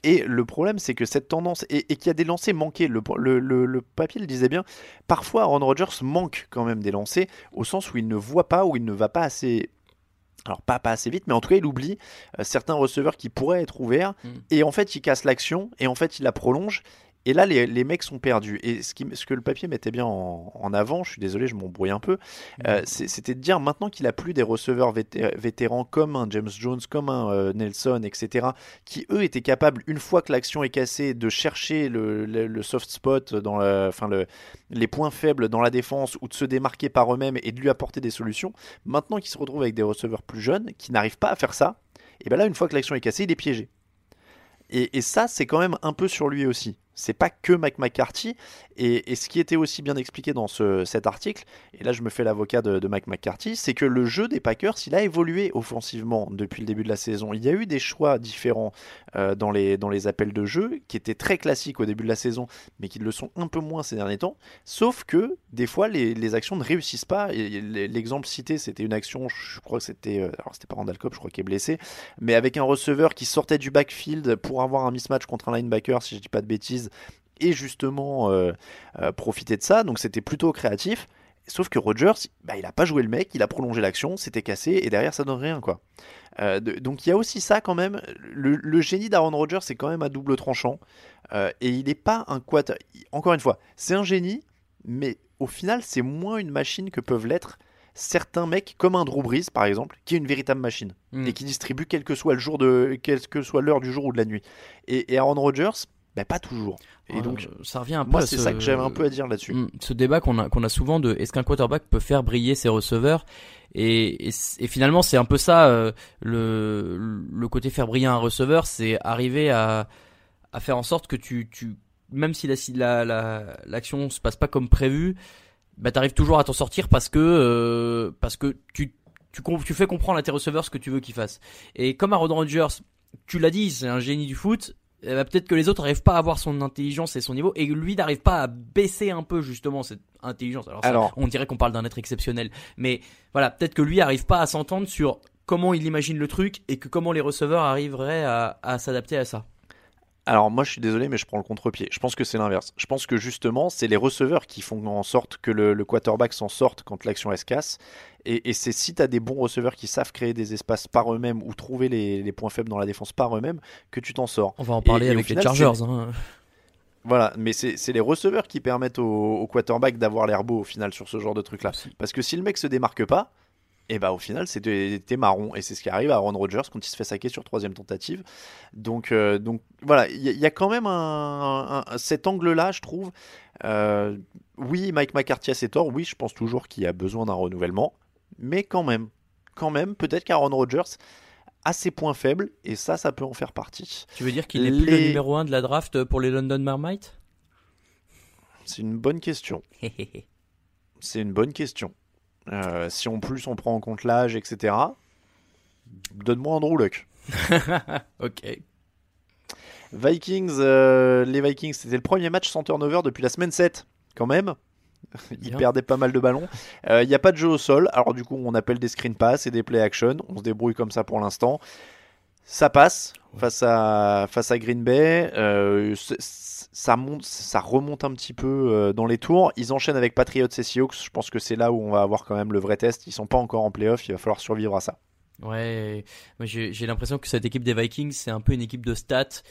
Et le problème, c'est que cette tendance, et, qu'il y a des lancers manqués, le papier le disait bien, parfois Aaron Rodgers manque quand même des lancers, au sens où il ne voit pas, ou il ne va pas assez... Alors pas, pas assez vite, mais en tout cas il oublie euh, certains receveurs qui pourraient être ouverts, Mm. et en fait il casse l'action, et en fait il la prolonge, et là les, les mecs sont perdus. Et ce, qui, ce que le papier mettait bien en, en avant, je suis désolé, je m'embrouille un peu, euh, c'est- c'était de dire maintenant qu'il a plus des receveurs vété- vétérans comme un James Jones, comme un euh, Nelson, etc., qui eux étaient capables, une fois que l'action est cassée, de chercher le, le- le soft spot, dans la- enfin le, les points faibles dans la défense ou de se démarquer par eux-mêmes et de lui apporter des solutions. Maintenant qu'il se retrouve avec des receveurs plus jeunes qui n'arrivent pas à faire ça, et bien là, une fois que l'action est cassée, il est piégé. Et, et ça, c'est quand même un peu sur lui aussi. C'est pas que Mike McCarthy. Et, ce qui était aussi bien expliqué dans ce- cet article, et là je me fais l'avocat de, Mike McCarthy, c'est que le jeu des Packers, il a évolué offensivement depuis le début de la saison. Il y a eu des choix différents euh, dans, les, appels de jeu, qui étaient très classiques au début de la saison, mais qui le sont un peu moins ces derniers temps. Sauf que des fois, les, actions ne réussissent pas. L'exemple cité, c'était une action, je crois que c'était, euh, alors c'était pas Randall Cobb, je crois qu'il est blessé, mais avec un receveur qui sortait du backfield pour avoir un mismatch contre un linebacker, si je dis pas de bêtises, et justement euh, euh, profiter de ça. Donc c'était plutôt créatif. Sauf que Rogers, bah, il a pas joué le mec, il a prolongé l'action, c'était cassé, et derrière ça donne rien quoi. Euh, de- donc il y a aussi ça quand même. Le, le génie d'Aaron Rodgers, c'est quand même à double tranchant. Et il n'est pas un quad. Encore une fois, c'est un génie, mais au final, c'est moins une machine que peuvent l'être certains mecs, comme un Drew Brees par exemple, qui est une véritable machine Mm. et qui distribue quel que soit le jour de, quelle que soit l'heure du jour ou de la nuit. Et, et Aaron Rodgers, bah, pas toujours. Et donc, euh, ça revient un peu moi, c'est ce- ça que j'avais un peu à dire là-dessus. Mm, ce débat qu'on a qu'on a souvent de est-ce qu'un quarterback peut faire briller ses receveurs? Et, et, finalement c'est un peu ça euh, le le côté faire briller un receveur c'est arriver à à faire en sorte que tu tu même si la la la- l'action se passe pas comme prévu bah t'arrives toujours à t'en sortir parce que euh, parce que tu tu tu fais comprendre à tes receveurs ce que tu veux qu'ils fassent et comme Aaron Rodgers tu l'as dit c'est un génie du foot eh ben, peut-être que les autres n'arrivent pas à avoir son intelligence et son niveau, et lui n'arrive pas à baisser un peu justement cette intelligence. Alors, ça, on dirait qu'on parle d'un être exceptionnel, mais voilà, peut-être que lui arrive pas à s'entendre sur comment il imagine le truc et que comment les receveurs arriveraient à, à s'adapter à ça. Alors moi je suis désolé mais je prends le contre-pied. Je pense que c'est l'inverse. Je pense que justement c'est les receveurs qui font en sorte que le, le quarterback s'en sorte quand l'action elle se casse. Et, et c'est si tu as des bons receveurs qui savent créer des espaces par eux-mêmes ou trouver les, les points faibles dans la défense par eux-mêmes que tu t'en sors. On va en parler et avec les final, Chargers. hein. Voilà, mais c'est c'est les receveurs qui permettent au, au quarterback d'avoir l'air beau au final sur ce genre de truc-là. Parce que si le mec se démarque pas, et bah au final t'es marron et c'est ce qui arrive à Aaron Rodgers quand il se fait saquer sur troisième tentative. Donc euh, donc voilà, il y, a- il y a quand même un, un- cet angle-là, je trouve. Euh, oui, Mike McCarthy a ses torts. Oui, je pense toujours qu'il y a besoin d'un renouvellement, mais quand même, quand même, peut-être qu'Aaron Rodgers a ses points faibles et ça, ça peut en faire partie. Tu veux dire qu'il n'est plus le numéro 1 de la draft pour les London Marmite C'est une bonne question. C'est une bonne question. Euh, si en plus on prend en compte l'âge, etc. Donne-moi Andrew Luck. ok. Vikings, euh, les Vikings, c'était le premier match sans turnover depuis la semaine 7, quand même. Ils Bien. perdaient pas mal de ballons. Euh, Il n'y a pas de jeu au sol, alors du coup on appelle des screen pass et des play action. On se débrouille comme ça pour l'instant. Ça passe face à, face à Green Bay. Euh, ça, monte, ça remonte un petit peu euh, dans les tours. Ils enchaînent avec Patriots et Seahawks. Je pense que c'est là où on va avoir quand même le vrai test. Ils sont pas encore en playoff. Il va falloir survivre à ça. Ouais, j'ai l'impression que cette équipe des Vikings, c'est un peu une équipe de stats.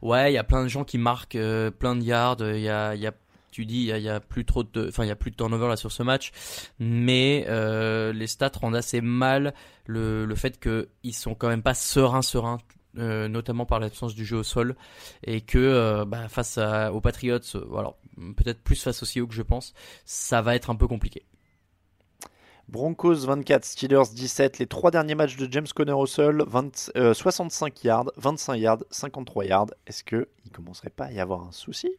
Ouais, il y a plein de gens qui marquent euh, plein de yards. Y a, tu dis, il y a, plus trop de, enfin, il y a plus de turnover sur ce match, mais euh, les stats rendent assez mal le, le fait que ils sont quand même pas sereins, sereins. Euh, notamment par l'absence du jeu au sol et que euh, bah, face aux Patriots, euh, peut-être plus face aux Seahawks je pense, ça va être un peu compliqué. Broncos 24, Steelers 17. Les trois derniers matchs de James Conner au sol 20, euh, 65 yards, 25 yards, 53 yards. Est-ce qu'il ne commencerait pas à y avoir un souci?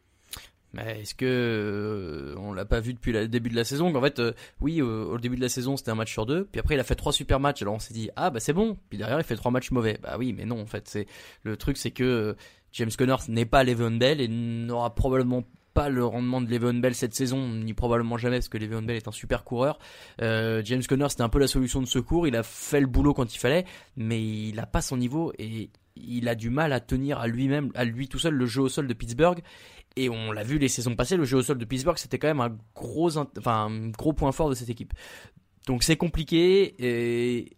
Mais est-ce que euh, on l'a pas vu depuis le début de la saison En fait, euh, oui, euh, au début de la saison, c'était un match sur deux. Puis après, il a fait trois super matchs. Alors on s'est dit ah bah c'est bon. Puis derrière, il fait trois matchs mauvais. Bah oui, mais non. En fait, c'est le truc, c'est que euh, James Conner n'est pas Le'Veon Bell et n'aura probablement pas le rendement de Le'Veon Bell cette saison, ni probablement jamais, parce que Le'Veon Bell est un super coureur. Euh, James Conner, c'était un peu la solution de secours. Il a fait le boulot quand il fallait, mais il a pas son niveau et il a du mal à tenir à lui-même, à lui tout seul, le jeu au sol de Pittsburgh. Et on l'a vu les saisons passées, le jeu au sol de Pittsburgh, c'était quand même un gros, enfin, un gros point fort de cette équipe. Donc c'est compliqué. Et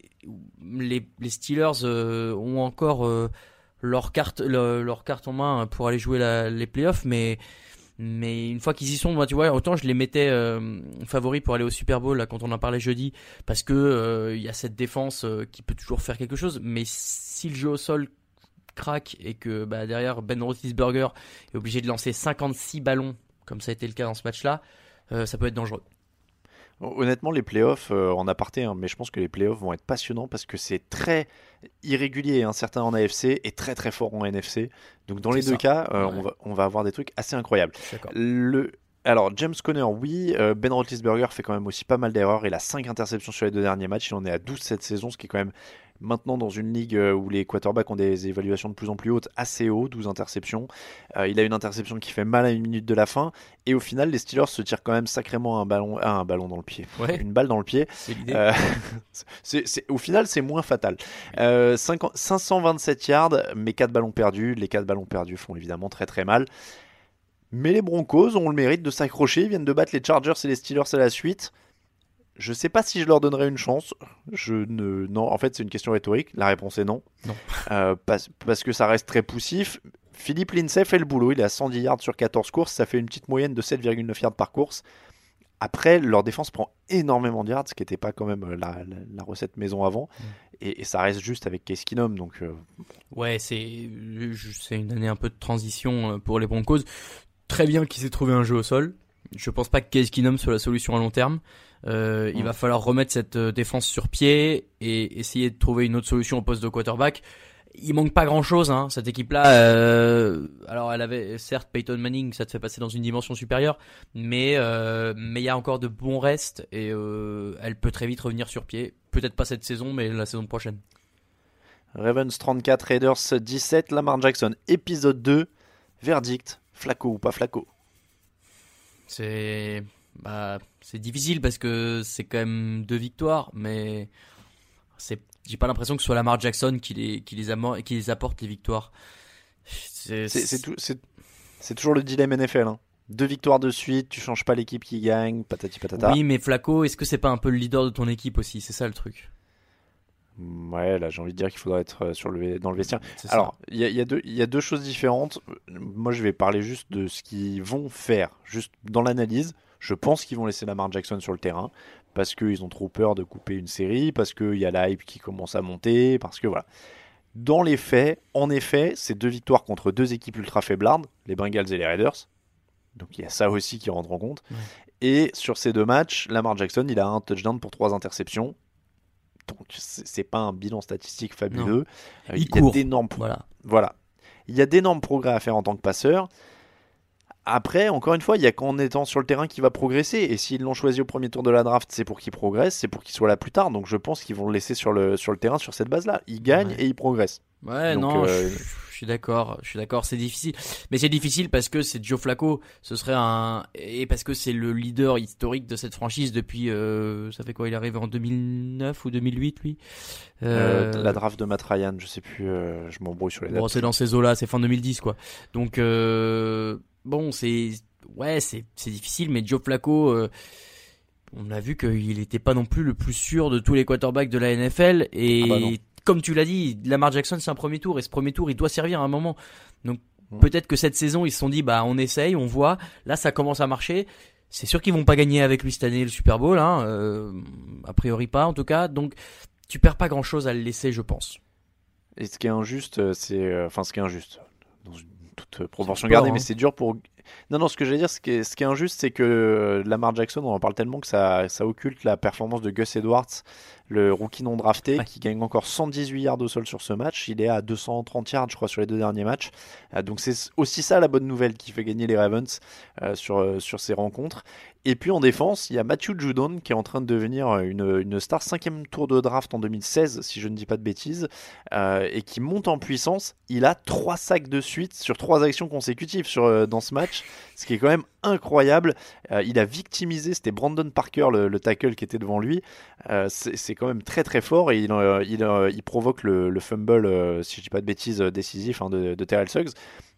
les, les Steelers euh, ont encore euh, leur carte, le- leur carte en main pour aller jouer les playoffs, mais mais une fois qu'ils y sont, tu vois, autant je les mettais euh, favoris pour aller au Super Bowl quand on en parlait jeudi, parce que euh, il y a cette défense euh, qui peut toujours faire quelque chose. Mais si le jeu au sol craque et que bah, derrière Ben Roethlisberger est obligé de lancer 56 ballons, comme ça a été le cas dans ce match-là, euh, ça peut être dangereux. Honnêtement, les playoffs, euh, en aparté, hein, mais je pense que les playoffs vont être passionnants parce que c'est très irrégulier. Un certain en AFC et très très fort en NFC. Donc dans les deux cas, euh, Ouais. on, va, on va avoir des trucs assez incroyables. Le... Alors, James Conner, oui. ben Roethlisberger fait quand même aussi pas mal d'erreurs. Il a 5 interceptions sur les deux derniers matchs. Il en est à 12 cette saison, ce qui est quand même maintenant dans une ligue euh, où les quarterbacks ont des évaluations de plus en plus hautes, assez haut, 12 interceptions. Euh, il a une interception qui fait mal à une minute de la fin. Et au final, les Steelers se tirent quand même sacrément un ballon, ah, un ballon dans le pied. Ouais. Une balle dans le pied. Euh, au final, c'est moins fatal. Euh, 50 527 yards, mais 4 ballons perdus. Les 4 ballons perdus font évidemment très très mal. Mais les Broncos ont le mérite de s'accrocher. Ils viennent de battre les Chargers et les Steelers à la suite. Je sais pas si je leur donnerai une chance. Je ne, non, en fait, c'est une question rhétorique. La réponse est non. Non. Euh, parce, parce que ça reste très poussif. Philippe Lindsay fait le boulot. Il est à 110 yards sur 14 courses. Ça fait une petite moyenne de 7,9 yards par course. Après, leur défense prend énormément de yards, ce qui n'était pas quand même euh, la, la- la recette maison avant. Et, et ça reste juste avec Case Keenum. Donc, euh, Ouais, c'est une année un peu de transition pour les Broncos. Très bien qu'ils aient trouvé un jeu au sol. Je pense pas que Case Keenum soit la solution à long terme. Euh, Il va falloir remettre cette euh, défense sur pied et essayer de trouver une autre solution au poste de quarterback. Il manque pas grand chose, hein, cette équipe-là. euh, alors, elle avait certes Peyton Manning, ça te fait passer dans une dimension supérieure, mais euh, mais il y a encore de bons restes et elle peut très vite revenir sur pied. Peut-être pas cette saison, mais la saison prochaine. Ravens 34, Raiders 17, Lamar Jackson, épisode 2. Verdict, Flaco ou pas Flaco C'est bah c'est difficile parce que c'est quand même deux victoires, mais c'est j'ai pas l'impression que ce soit Lamar Jackson qui les qui les, qui les apporte les victoires. c'est- c'est toujours le dilemme NFL. hein. Deux victoires de suite, tu changes pas l'équipe qui gagne, patati patata. Oui, mais Flaco, est-ce que c'est pas un peu le leader de ton équipe aussi? C'est ça le truc. Ouais, là j'ai envie de dire qu'il faudra être euh, sur le, dans le vestiaire. C'est ça. Alors, il y a, il y, a deux- il y a deux choses différentes. Moi, je vais parler juste de ce qu'ils vont faire, juste dans l'analyse. Je pense qu'ils vont laisser Lamar Jackson sur le terrain parce qu'ils ont trop peur de couper une série, parce qu'il y a la hype qui commence à monter, parce que voilà. Dans les faits, en effet, c'est deux victoires contre deux équipes ultra faiblardes, les Bengals et les Raiders. Donc il y a ça aussi qui rentre en compte. Et sur ces deux matchs, Lamar Jackson, il a un touchdown pour trois interceptions. Donc c'est pas un bilan statistique fabuleux. Euh, Il y a d'énormes Voilà. voilà. Il y a d'énormes progrès à faire en tant que passeur. Après, encore une fois, il y a qu'en étant sur le terrain qu'il va progresser. Et s'ils l'ont choisi au premier tour de la draft, c'est pour qu'il progresse, c'est pour qu'il soit là plus tard. Donc je pense qu'ils vont le laisser sur le, sur le terrain sur cette base-là. Il gagne Ouais. et il progresse. Ouais, Donc, non, euh, je, je suis d'accord, je suis d'accord, c'est difficile. Mais c'est difficile parce que c'est Joe Flacco, ce serait un et parce que c'est le leader historique de cette franchise depuis euh, ça fait quoi, il est arrivé en 2009 ou 2008 lui? Euh, la draft de Matt Ryan, je sais plus, je m'embrouille sur les dates. Bon, c'est dans ces eaux-là, c'est fin 2010 quoi. Donc bon, c'est ouais, c'est difficile mais Joe Flacco on a vu qu'il n'était pas non plus le plus sûr de tous les quarterbacks de la NFL et Ah bah. Comme tu l'as dit, Lamar Jackson c'est un premier tour et ce premier tour il doit servir à un moment. Donc peut-être que cette saison ils se sont dit bah on essaye, on voit, là ça commence à marcher. C'est sûr qu'ils vont pas gagner avec lui cette année le Super Bowl, hein, euh, a priori pas en tout cas. Donc tu perds pas grand chose à le laisser, je pense. Et ce qui est injuste, euh, c'est. euh, Enfin, ce qui est injuste, dans une toute proportion sport, gardée, hein. mais c'est dur pour. Non, non, ce que j'allais dire, ce qui est, ce qui est injuste, c'est que euh, Lamar Jackson, on en parle tellement que ça, ça occulte la performance de Gus Edwards, le rookie non drafté, Ouais. qui gagne encore 118 yards au sol sur ce match. Il est à 230 yards, je crois, sur les deux derniers matchs. Euh, donc c'est aussi ça la bonne nouvelle qui fait gagner les Ravens euh, sur, sur ces rencontres. Et puis en défense, il y a Matthew Judon qui est en train de devenir une, une star cinquième tour de draft en 2016, si je ne dis pas de bêtises, euh, et qui monte en puissance. Il a trois sacs de suite sur trois actions consécutives sur, euh, dans ce match, ce qui est quand même incroyable. Euh, il a victimisé, c'était Brandon Parker, le, le tackle qui était devant lui. Euh, c'est quand même très très fort et il, euh, il, il provoque le, le fumble, si je dis pas de bêtises, décisif hein, de, de Terrell Suggs.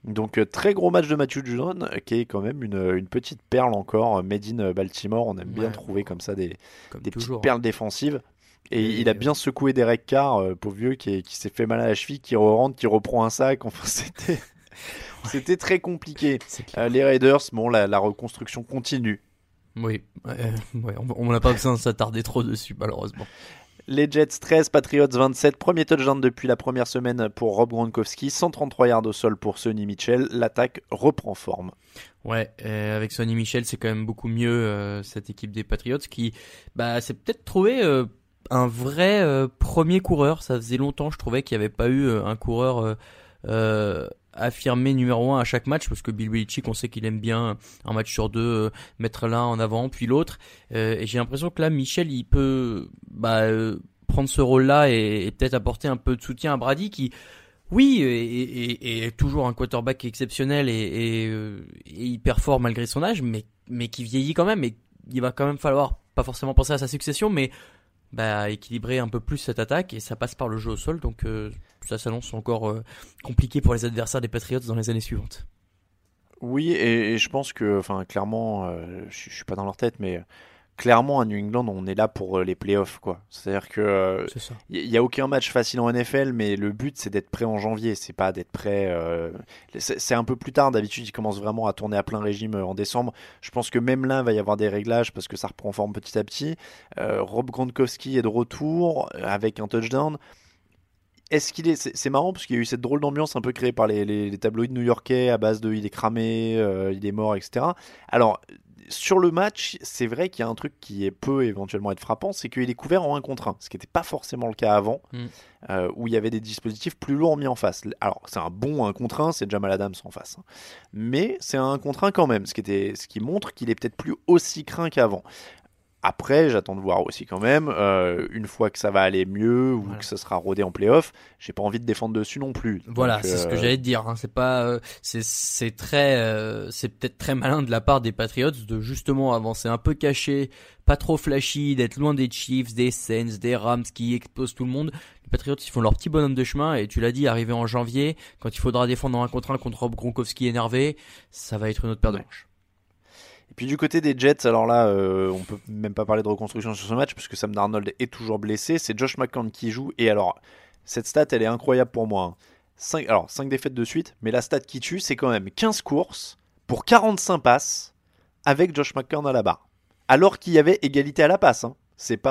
Donc très gros match de Matthew Judon, qui est quand même une, une petite perle encore, made in Baltimore. On aime bien trouver comme ça des, Comme des toujours. petites perles défensives. Et, Et, il a bien secoué Derek Carr, pauvre vieux, qui, est- qui s'est fait mal à la cheville, qui rentre, qui reprend un sac. Enfin, c'était, c'était très compliqué. Euh, les Raiders, bon, la, la reconstruction continue. Oui, ouais, on- n'a pas besoin de s'attarder trop dessus malheureusement. Les Jets 13, Patriots 27. Premier touchdown depuis la première semaine pour Rob Gronkowski. 133 yards au sol pour Sonny Mitchell. L'attaque reprend forme. Ouais, euh, avec Sonny Michel, c'est quand même beaucoup mieux euh, cette équipe des Patriots qui, bah, c'est peut-être trouvé euh, un vrai euh, premier coureur. Ça faisait longtemps, je trouvais qu'il n'y avait pas eu euh, un coureur euh, euh, affirmé numéro un à chaque match, parce que Bill Belichick, on sait qu'il aime bien un match sur deux euh, mettre l'un en avant puis l'autre. Euh, et j'ai l'impression que là, Michel, il peut, bah, euh, prendre ce rôle-là et, et peut-être apporter un peu de soutien à Brady qui oui, et toujours un quarterback exceptionnel et, et hyper fort malgré son âge, mais, mais qui vieillit quand même et il va quand même falloir pas forcément penser à sa succession, mais bah, équilibrer un peu plus cette attaque et ça passe par le jeu au sol, donc euh, ça s'annonce encore euh, compliqué pour les adversaires des Patriots dans les années suivantes. Oui, et, je pense que, enfin, clairement, euh, je, je suis pas dans leur tête, mais clairement à New England, on est là pour euh, les playoffs, quoi. C'est-à-dire que euh, il n'y a aucun match facile en NFL, mais le but c'est d'être prêt en janvier, c'est pas d'être prêt. euh, c'est un peu plus tard. D'habitude, ils commencent vraiment à tourner à plein régime euh, en décembre. Je pense que même là, il va y avoir des réglages parce que ça reprend forme petit à petit. Euh, Rob Gronkowski est de retour euh, avec un touchdown. Est-ce qu'il est. C'est marrant parce qu'il y a eu cette drôle d'ambiance un peu créée par les, les- les tabloïds new-yorkais à base de il est cramé, euh, il est mort, etc. Alors, sur le match, c'est vrai qu'il y a un truc qui peut éventuellement être frappant, c'est qu'il est couvert en 1 contre 1, ce qui n'était pas forcément le cas avant, Mm. euh, où il y avait des dispositifs plus lourds mis en face. Alors, c'est un bon 1 contre 1, c'est Jamal Adams en face. hein. Mais c'est un 1 contre 1 quand même, ce qui, était, ce qui montre qu'il est peut-être plus aussi craint qu'avant. Après, j'attends de voir aussi quand même, euh, une fois que ça va aller mieux ou Voilà. que ça sera rodé en playoff, j'ai pas envie de défendre dessus non plus. Voilà, c'est ce que euh, j'allais te dire. Hein. C'est pas, euh, c'est c'est très, euh, c'est peut-être très malin de la part des Patriots de justement avancer un peu caché, pas trop flashy, d'être loin des Chiefs, des Saints, des Rams qui explosent tout le monde. Les Patriots, ils font leur petit bonhomme de chemin et tu l'as dit, arrivé en janvier, quand il faudra défendre en un contre un contre Rob Gronkowski énervé, ça va être une autre paire de manches. Puis du côté des Jets, alors là, euh, on peut même pas parler de reconstruction sur ce match parce que Sam Darnold est toujours blessé. C'est Josh McCown qui joue. Et alors, cette stat, elle est incroyable pour moi. 5, alors, 5 défaites de suite, mais la stat qui tue, c'est quand même 15 courses pour 45 passes avec Josh McCown à la barre. Alors qu'il y avait égalité à la passe. hein. C'est pas.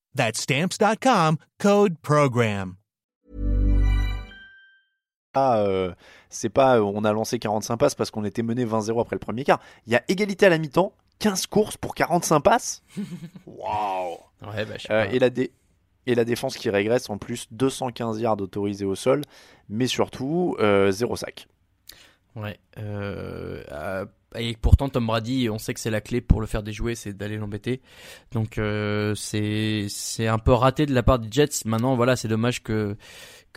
That's stamps.com, code PROGRAM. pas, euh, c'est pas euh, on a lancé 45 passes parce qu'on était mené 20-0 après le premier quart. Il y a égalité à la mi-temps, 15 courses pour 45 passes. Waouh Ouais, bah, Euh, et, la dé- et la défense qui régresse en plus 215 yards autorisés au sol, mais surtout euh, 0 sac. Ouais. Euh, et pourtant, Tom Brady, on sait que c'est la clé pour le faire déjouer, c'est d'aller l'embêter. Donc, euh, c'est c'est un peu raté de la part des Jets. Maintenant, voilà, c'est dommage que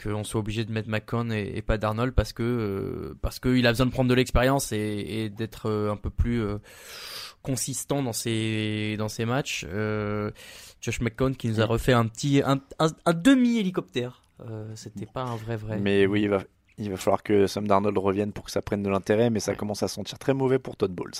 qu'on soit obligé de mettre McCon et, et pas Darnold parce que euh, parce qu'il a besoin de prendre de l'expérience et, et d'être un peu plus euh, consistant dans ses dans ses matchs. Euh, Josh McCown qui nous a refait un petit un, un, un demi hélicoptère. Euh, C'était pas un vrai vrai. Mais oui, il va, il va falloir que Sam Darnold revienne pour que ça prenne de l'intérêt, mais ça commence à sentir très mauvais pour Todd Bowles.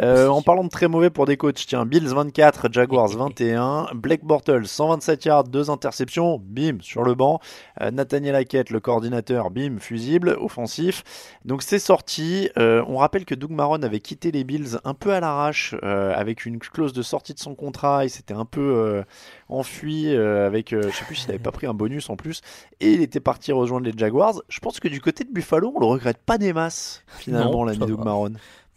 Euh, en parlant de très mauvais pour des coachs, tiens, Bills 24, Jaguars 21, Blake Bortles 127 yards, 2 interceptions, bim, sur le banc. Euh, Nathaniel Hackett, le coordinateur, bim, fusible, offensif. Donc c'est sorti. Euh, on rappelle que Doug Maron avait quitté les Bills un peu à l'arrache, avec une clause de sortie de son contrat. Il s'était un peu enfui euh, avec, euh, je sais plus s'il avait pas pris un bonus en plus, et il était parti rejoindre les Jaguars. Je pense que du côté de Buffalo, on le regrette pas des masses finalement, l'ami Doug va. Maron.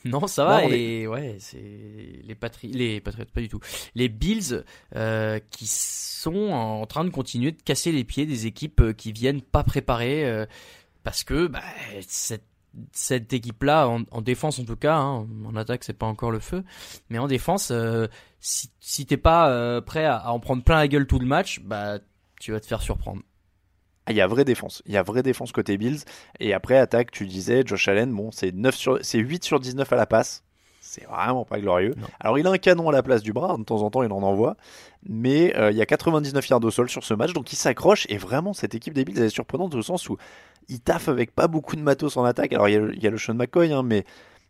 Non, ça va. Non, et ouais, c'est les Patri... les Patriots, pas du tout. Les Bills euh, qui sont en train de continuer de casser les pieds des équipes qui viennent pas préparées euh, parce que bah, cette cette équipe-là, en, en défense en tout cas, hein, en attaque c'est pas encore le feu, mais en défense, euh, si, t'es pas euh, prêt à, en prendre plein la gueule tout le match, bah tu vas te faire surprendre. Ah, Il y a vraie défense. Il y a vraie défense côté Bills. Et après, attaque, tu disais, Josh Allen, bon, c'est 9 sur, c'est 8 sur 19 à la passe. C'est vraiment pas glorieux. Non. Alors, il a un canon à la place du bras. De temps en temps, il en envoie. Mais euh, il y a 99 yards au sol sur ce match. Donc, il s'accroche. Et vraiment, cette équipe des Bills, elle est surprenante au sens où il taffe avec pas beaucoup de matos en attaque. Alors, il y a, le- il y a le Sean McCoy, hein, mais.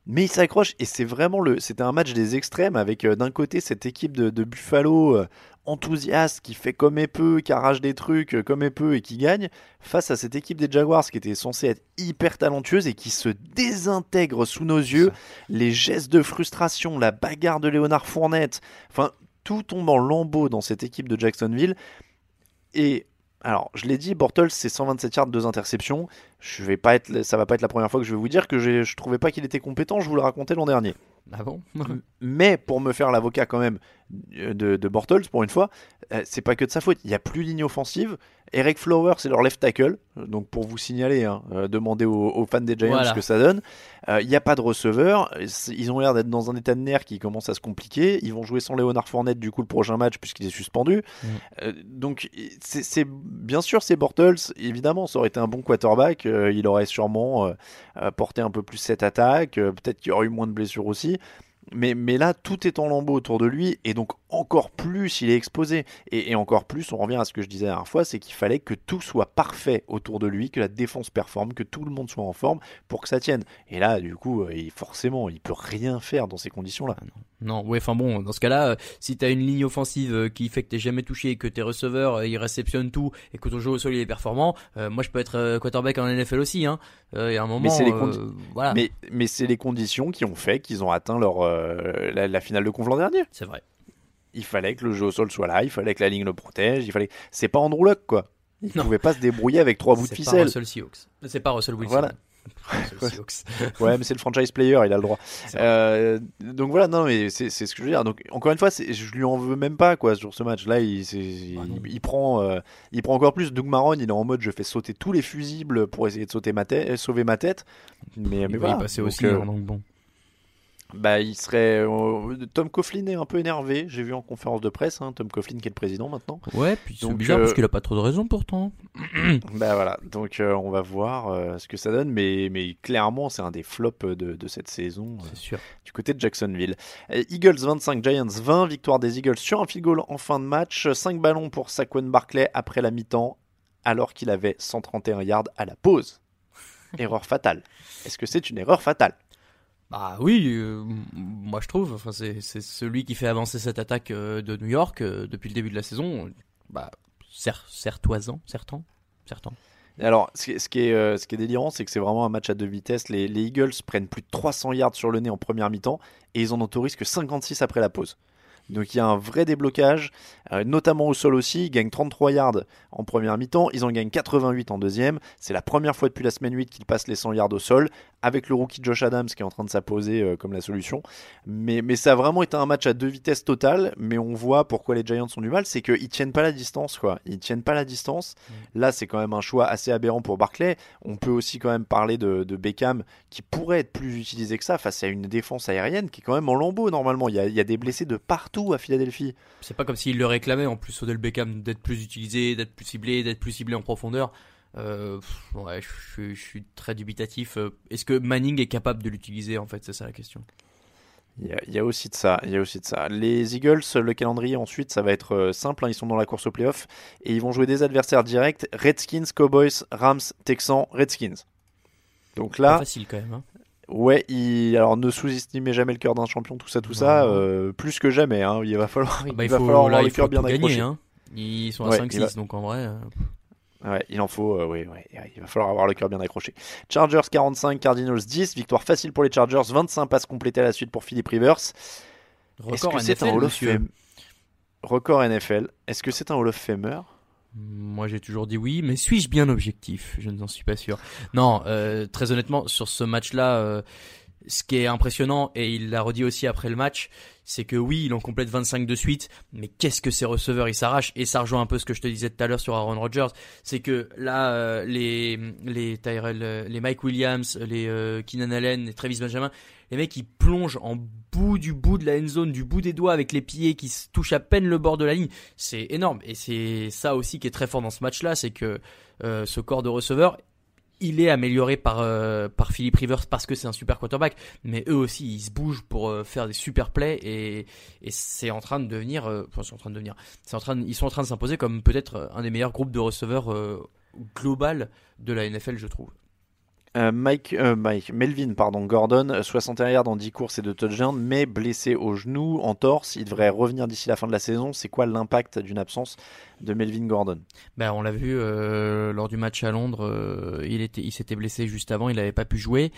Mais il s'accroche et c'est vraiment le, c'était un match des extrêmes avec euh, d'un côté cette équipe de, de Buffalo euh, enthousiaste qui fait comme et peu, qui arrache des trucs euh, comme et peu et qui gagne, face à cette équipe des Jaguars qui était censée être hyper talentueuse et qui se désintègre sous nos yeux. Les gestes de frustration, la bagarre de Léonard Fournette, enfin tout tombe en lambeaux dans cette équipe de Jacksonville. Et alors, je l'ai dit, Bortles, c'est 127 yards, deux interceptions. Je vais pas être, ça va pas être la première fois que je vais vous dire que j'ai- je trouvais pas qu'il était compétent. Je vous le racontais l'an dernier. Ah Mais pour me faire l'avocat quand même euh, de, de Bortles, pour une fois, euh, c'est pas que de sa faute. Il n'y a plus ligne offensive. Eric Flowers, c'est leur left tackle. Donc pour vous signaler, hein, euh, demandez aux, aux fans des Giants Voilà. ce que ça donne. Euh, Il n'y a pas de receveur. Ils ont l'air d'être dans un état de nerfs qui commence à se compliquer. Ils vont jouer sans Léonard Fournette du coup le prochain match puisqu'il est suspendu. Mm. Euh, donc c'est bien sûr c'est Bortles. Évidemment, ça aurait été un bon quarterback. Euh, il aurait sûrement euh, euh, porté un peu plus cette attaque. Euh, Peut-être qu'il y aurait eu moins de blessures aussi. Mais, mais là, tout est en lambeaux autour de lui. Et donc, encore plus il est exposé. Et, et encore plus, on revient à ce que je disais la dernière fois, c'est qu'il fallait que tout soit parfait autour de lui, que la défense performe, que tout le monde soit en forme pour que ça tienne. Et là, du coup, euh, il- forcément, il peut rien faire dans ces conditions-là. Non, ouais, enfin bon, dans ce cas-là, euh, si t'as une ligne offensive euh, qui fait que t'es jamais touché, et que tes receveurs ils réceptionnent tout et que ton jeu au sol il est performant, euh, moi je peux être quarterback en NFL aussi, hein. Euh, Il y a un moment, Mais c'est les, euh, condi- voilà, mais, mais c'est les conditions qui ont fait qu'ils ont atteint leur, la, la finale de conf l'an dernier. c'est vrai. Il fallait que le jeu au sol soit là, il fallait que la ligne le protège, il fallait. C'est pas Andrew Luck, quoi. Il Non. pouvait pas se débrouiller avec trois bouts de C'est pas ficelle. Russell Seahawks. C'est pas Russell Wilson. Voilà. Ouais, mais c'est le franchise player, il a le droit. Euh, donc voilà, non, mais c'est ce que je veux dire. Donc encore une fois, je lui en veux même pas quoi sur ce match. Là, il, il, Ah il prend, euh, il prend encore plus. Doug Maron, il est en mode, je fais sauter tous les fusibles pour essayer de sauter ma tête, euh, sauver ma tête. Mais, Il mais va voilà. passer Donc, aussi, euh, hein, donc bon. Bah, il serait. euh, Tom Coughlin est un peu énervé. J'ai vu en conférence de presse, hein, Tom Coughlin qui est le président maintenant. Ouais, puis c'est bizarre euh, parce qu'il a pas trop de raison pourtant. Bah voilà, donc euh, on va voir euh, ce que ça donne, mais, mais clairement c'est un des flops de, de cette saison. euh, sûr. du côté de Jacksonville. Euh, Eagles 25, Giants 20, victoire des Eagles sur un field goal en fin de match, 5 ballons pour Saquon Barclay après la mi-temps, alors qu'il avait 131 yards à la pause. Erreur fatale. Est-ce que c'est une erreur fatale? Bah oui, euh, moi je trouve. Enfin, c'est celui qui fait avancer cette attaque euh, de New York euh, depuis le début de la saison. Bah, cer certoisant, certain, certain. Alors, ce qui, est, ce qui délirant, c'est que c'est vraiment un match à deux vitesses. Les, les Eagles prennent plus de 300 yards sur le nez en première mi-temps et ils en autorisent que 56 après la pause. Donc il y a un vrai déblocage, euh, notamment au sol aussi. Ils gagnent 33 yards en première mi-temps, ils en gagnent 88 en deuxième. C'est la première fois depuis la semaine 8 qu'ils passent les 100 yards au sol, avec le rookie Josh Adams qui est en train de s'imposer euh, comme la solution. Mais, mais ça a vraiment été un match à deux vitesses totales, mais on voit pourquoi les Giants ont du mal, c'est qu'ils tiennent pas la distance. quoi. Ils tiennent pas la distance. Là, c'est quand même un choix assez aberrant pour Barclay. On peut aussi quand même parler de, de Beckham qui pourrait être plus utilisé que ça face à une défense aérienne qui est quand même en lambeau normalement. Il y a, il y a des blessés de partout à Philadelphie. C'est pas comme s'il le réclamait en plus Odell Beckham d'être plus utilisé, d'être plus ciblé, d'être plus ciblé en profondeur. Euh, ouais, je suis- je suis très dubitatif. Euh, Est-ce que Manning est capable de l'utiliser en fait? C'est ça la question. Il y, a, il y a aussi de ça. Il y a aussi de ça. Les Eagles, le calendrier ensuite, ça va être euh, simple. hein, ils sont dans la course au playoff et ils vont jouer des adversaires directs Redskins, Cowboys, Rams, Texans, Redskins. Donc là, facile quand même. Hein. Ouais, il... alors ne sous-estimez jamais le cœur d'un champion, tout ça, tout ça, euh, plus que jamais. hein, il va falloir, Bah, il il va faut, falloir là, avoir il le cœur bien gagner. Hein. Ils sont à Ouais, 5-6, il va- donc en vrai. euh, Ouais, il en faut, euh, oui, ouais, il va falloir avoir le cœur bien accroché. Chargers 45, Cardinals 10, victoire facile pour les Chargers, 25 passes complétées à la suite pour Philip Rivers. Est-ce Record que c'est un NFL, Hall of Record NFL. Est-ce que c'est un Hall of Famer? Moi j'ai toujours dit oui, mais suis-je bien objectif? Je n'en suis pas sûr. Non, euh, très honnêtement, sur ce match-là, euh, ce qui est impressionnant, et il l'a redit aussi après le match, c'est que oui, il en complète 25 de suite, mais qu'est-ce que ces receveurs ils s'arrachent Et ça rejoint un peu ce que je te disais tout à l'heure sur Aaron Rodgers, c'est que là, euh, les les Tyrell, euh, les Mike Williams, les euh, Keenan Allen, les Travis Benjamin, les mecs ils plongent en bout du bout de la end zone, du bout des doigts avec les pieds qui touchent à peine le bord de la ligne. C'est énorme et c'est ça aussi qui est très fort dans ce match-là, c'est que euh, ce corps de receveur, il est amélioré par euh, par Philip Rivers parce que c'est un super quarterback, mais eux aussi ils se bougent pour euh, faire des super plays et c'est en train de devenir, ils sont en train de s'imposer comme peut-être un des meilleurs groupes de receveurs euh, global de la NFL, je trouve. Euh, Mike, euh, Mike, Melvin, pardon, Gordon, euh, 61 yards en 10 courses et de touchdowns, mais blessé au genou, en torse. Il devrait revenir d'ici la fin de la saison. C'est quoi l'impact d'une absence de Melvin Gordon? Ben, on l'a vu euh, lors du match à Londres, euh, il était, il s'était blessé juste avant, il n'avait pas pu jouer,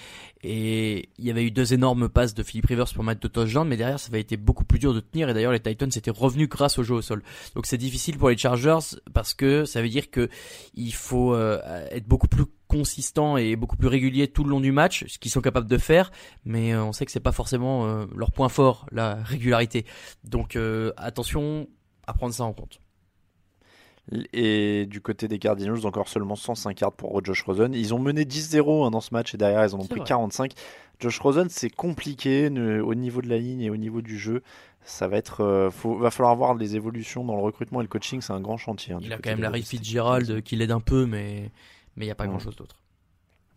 et il y avait eu deux énormes passes de Philip Rivers pour mettre de touchdowns, mais derrière ça avait été beaucoup plus dur de tenir, et d'ailleurs les Titans étaient revenus grâce au jeu au sol. Donc c'est difficile pour les Chargers parce que ça veut dire que il faut euh, être beaucoup plus consistant et beaucoup plus régulier tout le long du match, ce qu'ils sont capables de faire, mais euh, on sait que c'est pas forcément euh, leur point fort, la régularité. Donc euh, attention à prendre ça en compte. Et du côté des Cardinals, encore seulement 105 yards pour Josh Rosen. Ils ont mené 10-0 hein, dans ce match et derrière ils en ont pris vrai. 45. Josh Rosen, c'est compliqué au niveau de la ligne et au niveau du jeu. Ça va être, faut, va falloir voir les évolutions dans le recrutement et le coaching. C'est un grand chantier. hein, Il a quand même Larry. Fitzgerald qui l'aide un peu, mais mais il n'y a pas Ouais. grand chose d'autre.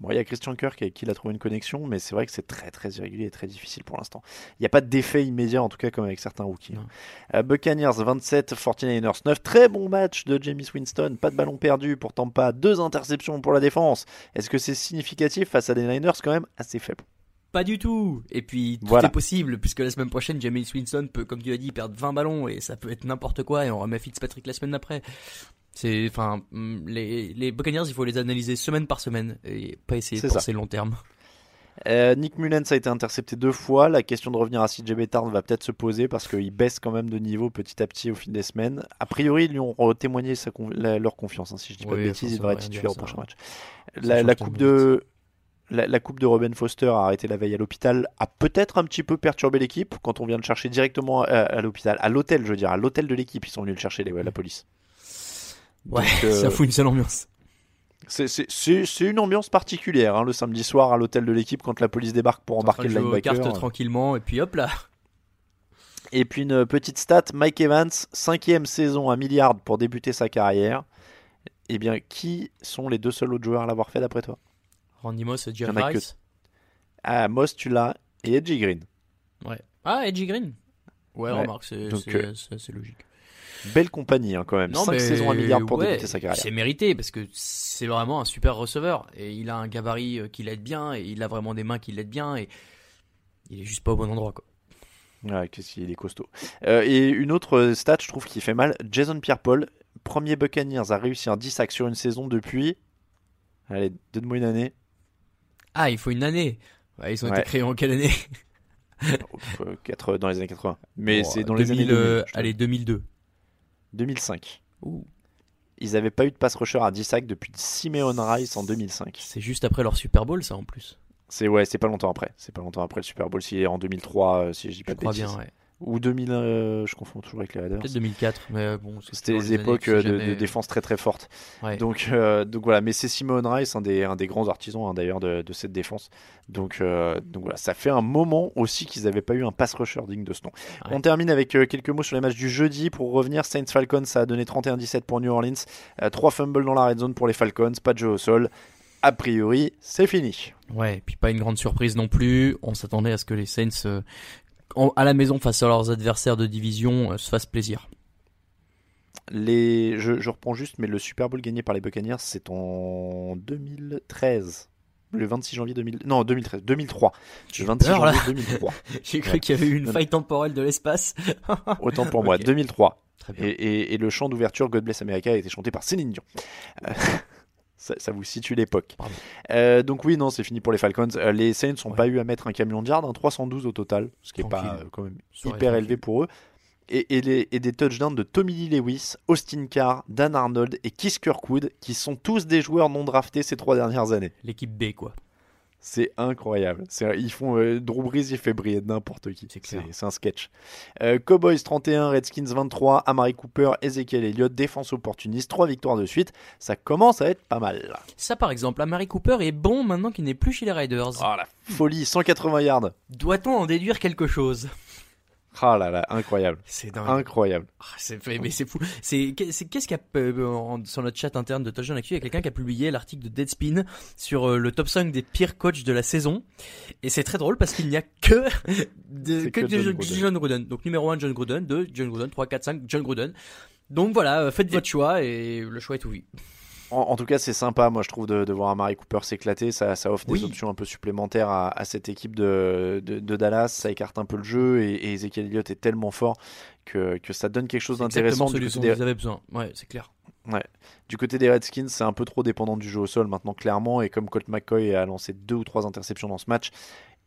Bon, il y a Christian Kirk avec qui il a trouvé une connexion, mais c'est vrai que c'est très très irrégulier et très difficile pour l'instant. Il n'y a pas d'effet immédiat, en tout cas comme avec certains rookies. hein. Euh, Buccaneers 27, 49ers 9. Très bon match de James Winston, pas de ballon perdu, pourtant pas deux interceptions pour la défense. Est-ce que c'est significatif face à des Niners quand même assez faibles Pas du tout. Et puis tout Voilà. est possible puisque la semaine prochaine, James Winston peut, comme tu as dit, perdre 20 ballons et ça peut être n'importe quoi et on remet Fitzpatrick la semaine d'après. C'est, enfin, hum, les, les Buccaneers, il faut les analyser semaine par semaine et pas essayer de C'est ça. penser long terme. Euh, Nick Mullens a été intercepté deux fois. La question de revenir à CJ Bettard va peut-être se poser parce qu'il baisse quand même de niveau petit à petit au fil des semaines. A priori, ils lui ont témoigné sa con- la- leur confiance. hein, si je dis pas Oui, de bêtises, il devrait être titulaire au prochain match. La, coupe de la, la coupe de Robin Foster a arrêté la veille à l'hôpital, a peut-être un petit peu perturbé l'équipe quand on vient le chercher directement à, à l'hôpital, à l'hôtel, je veux dire, à l'hôtel de l'équipe. Ils sont venus le chercher, les, la police. Ouais, Donc, euh, ça fout une seule ambiance. C'est- une ambiance particulière hein, le samedi soir à l'hôtel de l'équipe quand la police débarque pour embarquer le linebacker. cartes tranquillement et puis hop là. Et puis une petite stat, Mike Evans, cinquième saison à milliard pour débuter sa carrière. Eh bien, qui sont les deux seuls autres joueurs à l'avoir fait d'après toi? Randy Moss et Il y Jeff en a que- Rice. Ah, Moss, tu l'as, et Edgy Green. Ouais. Ah, Edgy Green. Ouais, Ouais. remarque, c'est euh, logique. Belle compagnie hein, quand même. Non, Cinq mais saisons à milliard pour ouais, débuter sa carrière. C'est mérité parce que c'est vraiment un super receveur et il a un gabarit euh, qui l'aide bien et il a vraiment des mains qui l'aident bien et il est juste pas au bon endroit quoi. Ouais, qu'est-ce qu'il est costaud. Euh, et une autre stat, je trouve, qui fait mal. Jason Pierre-Paul, premier Buccaneers à réussir 10 sacs sur une saison depuis. Allez, donne-moi une année. Ah, il faut une année. Ouais, ils ont Ouais. été créés en quelle année? Euh, dans les années 80. Mais Bon, c'est dans 2000, les années 2000. euh, je te- allez 2002. 2005. Ouh. Ils n'avaient pas eu de pass rusher à 10 sacs depuis Simeon Rice en 2005. C'est juste après leur Super Bowl ça en plus. C'est ouais, c'est pas longtemps après. C'est pas longtemps après le Super Bowl. C'est en 2003, euh, si je dis pas Je de crois bêtises. bien ouais. Ou 2000, euh, je confonds toujours avec les Raiders. Peut-être 2004 mais euh, bon C'était des époques euh, de, jamais. de défense très très fortes. Ouais. Donc, euh, donc voilà, mais c'est Simon Rice, un des, un des grands artisans hein, d'ailleurs de, de cette défense. Donc, euh, donc voilà, ça fait un moment aussi qu'ils n'avaient pas eu un pass rusher digne de ce nom. Ouais. On termine avec quelques mots sur les matchs du jeudi. Pour revenir, Saints Falcons, ça a donné 31-17 pour New Orleans. Euh, Trois fumbles dans la red zone pour les Falcons, pas de jeu au sol. A priori, c'est fini. Ouais, et puis pas une grande surprise non plus. On s'attendait à ce que les Saints euh, en- à la maison face à leurs adversaires de division euh, se fassent plaisir. Les, je, je reprends juste, mais le Super Bowl gagné par les Buccaneers, c'est en 2013. Le 26 janvier 2000... Non, 2013, 2003. Le 26 peur, là. janvier 2003. J'ai cru Ouais. qu'il y avait eu une faille temporelle de l'espace. Autant pour moi, Ok. 2003. Très bien. Et, et- et le chant d'ouverture God Bless America a été chanté par Céline Dion. Euh, ça, ça vous situe l'époque. Euh, donc oui, non, c'est fini pour les Falcons. Euh, les Saints n'ont Ouais. pas eu à mettre un camion de yard, hein, 312 au total, ce qui est pas euh, quand même hyper tranquille. élevé pour eux. Et, et les- et des touchdowns de Tommy Lee Lewis, Austin Carr, Dan Arnold et Keith Kirkwood, qui sont tous des joueurs non draftés ces trois dernières années. L'équipe B quoi. C'est incroyable. Ils font euh, Drew Brees, il fait briller n'importe qui. C'est un sketch. Euh, Cowboys 31, Redskins 23, Amari Cooper, Ezekiel Elliott, défense opportuniste, trois victoires de suite. Ça commence à être pas mal. Ça par exemple, Amari Cooper est bon maintenant qu'il n'est plus chez les Raiders. Oh la folie, 180 yards. Doit-on en déduire quelque chose? Ah là là, incroyable. C'est dingue. Incroyable. C'est mais c'est fou. C'est c'est- qu'est-ce qu'il y a euh, sur notre chat interne de Touchdown Actu, il y a quelqu'un qui a publié l'article de Deadspin sur euh, le top 5 des pires coachs de la saison et c'est très drôle parce qu'il n'y a que de, que, que de John John, Gruden. John Gruden. Donc numéro 1 John Gruden, 2 John Gruden, 3 4 5 John Gruden. Donc voilà, euh, faites votre choix et le choix est tout oui. En, en tout cas, c'est sympa, moi, je trouve, de, de voir Amari Cooper s'éclater. Ça, ça offre Oui. des options un peu supplémentaires à, à cette équipe de, de, de Dallas. Ça écarte un peu le jeu et, et Ezekiel Elliott est tellement fort que, que ça donne quelque chose d'intéressant. exactement celui dont des- vous avez besoin. Ouais, c'est clair. du côté des Redskins, c'est un peu trop dépendant du jeu au sol maintenant, clairement. Et comme Colt McCoy a lancé deux ou trois interceptions dans ce match,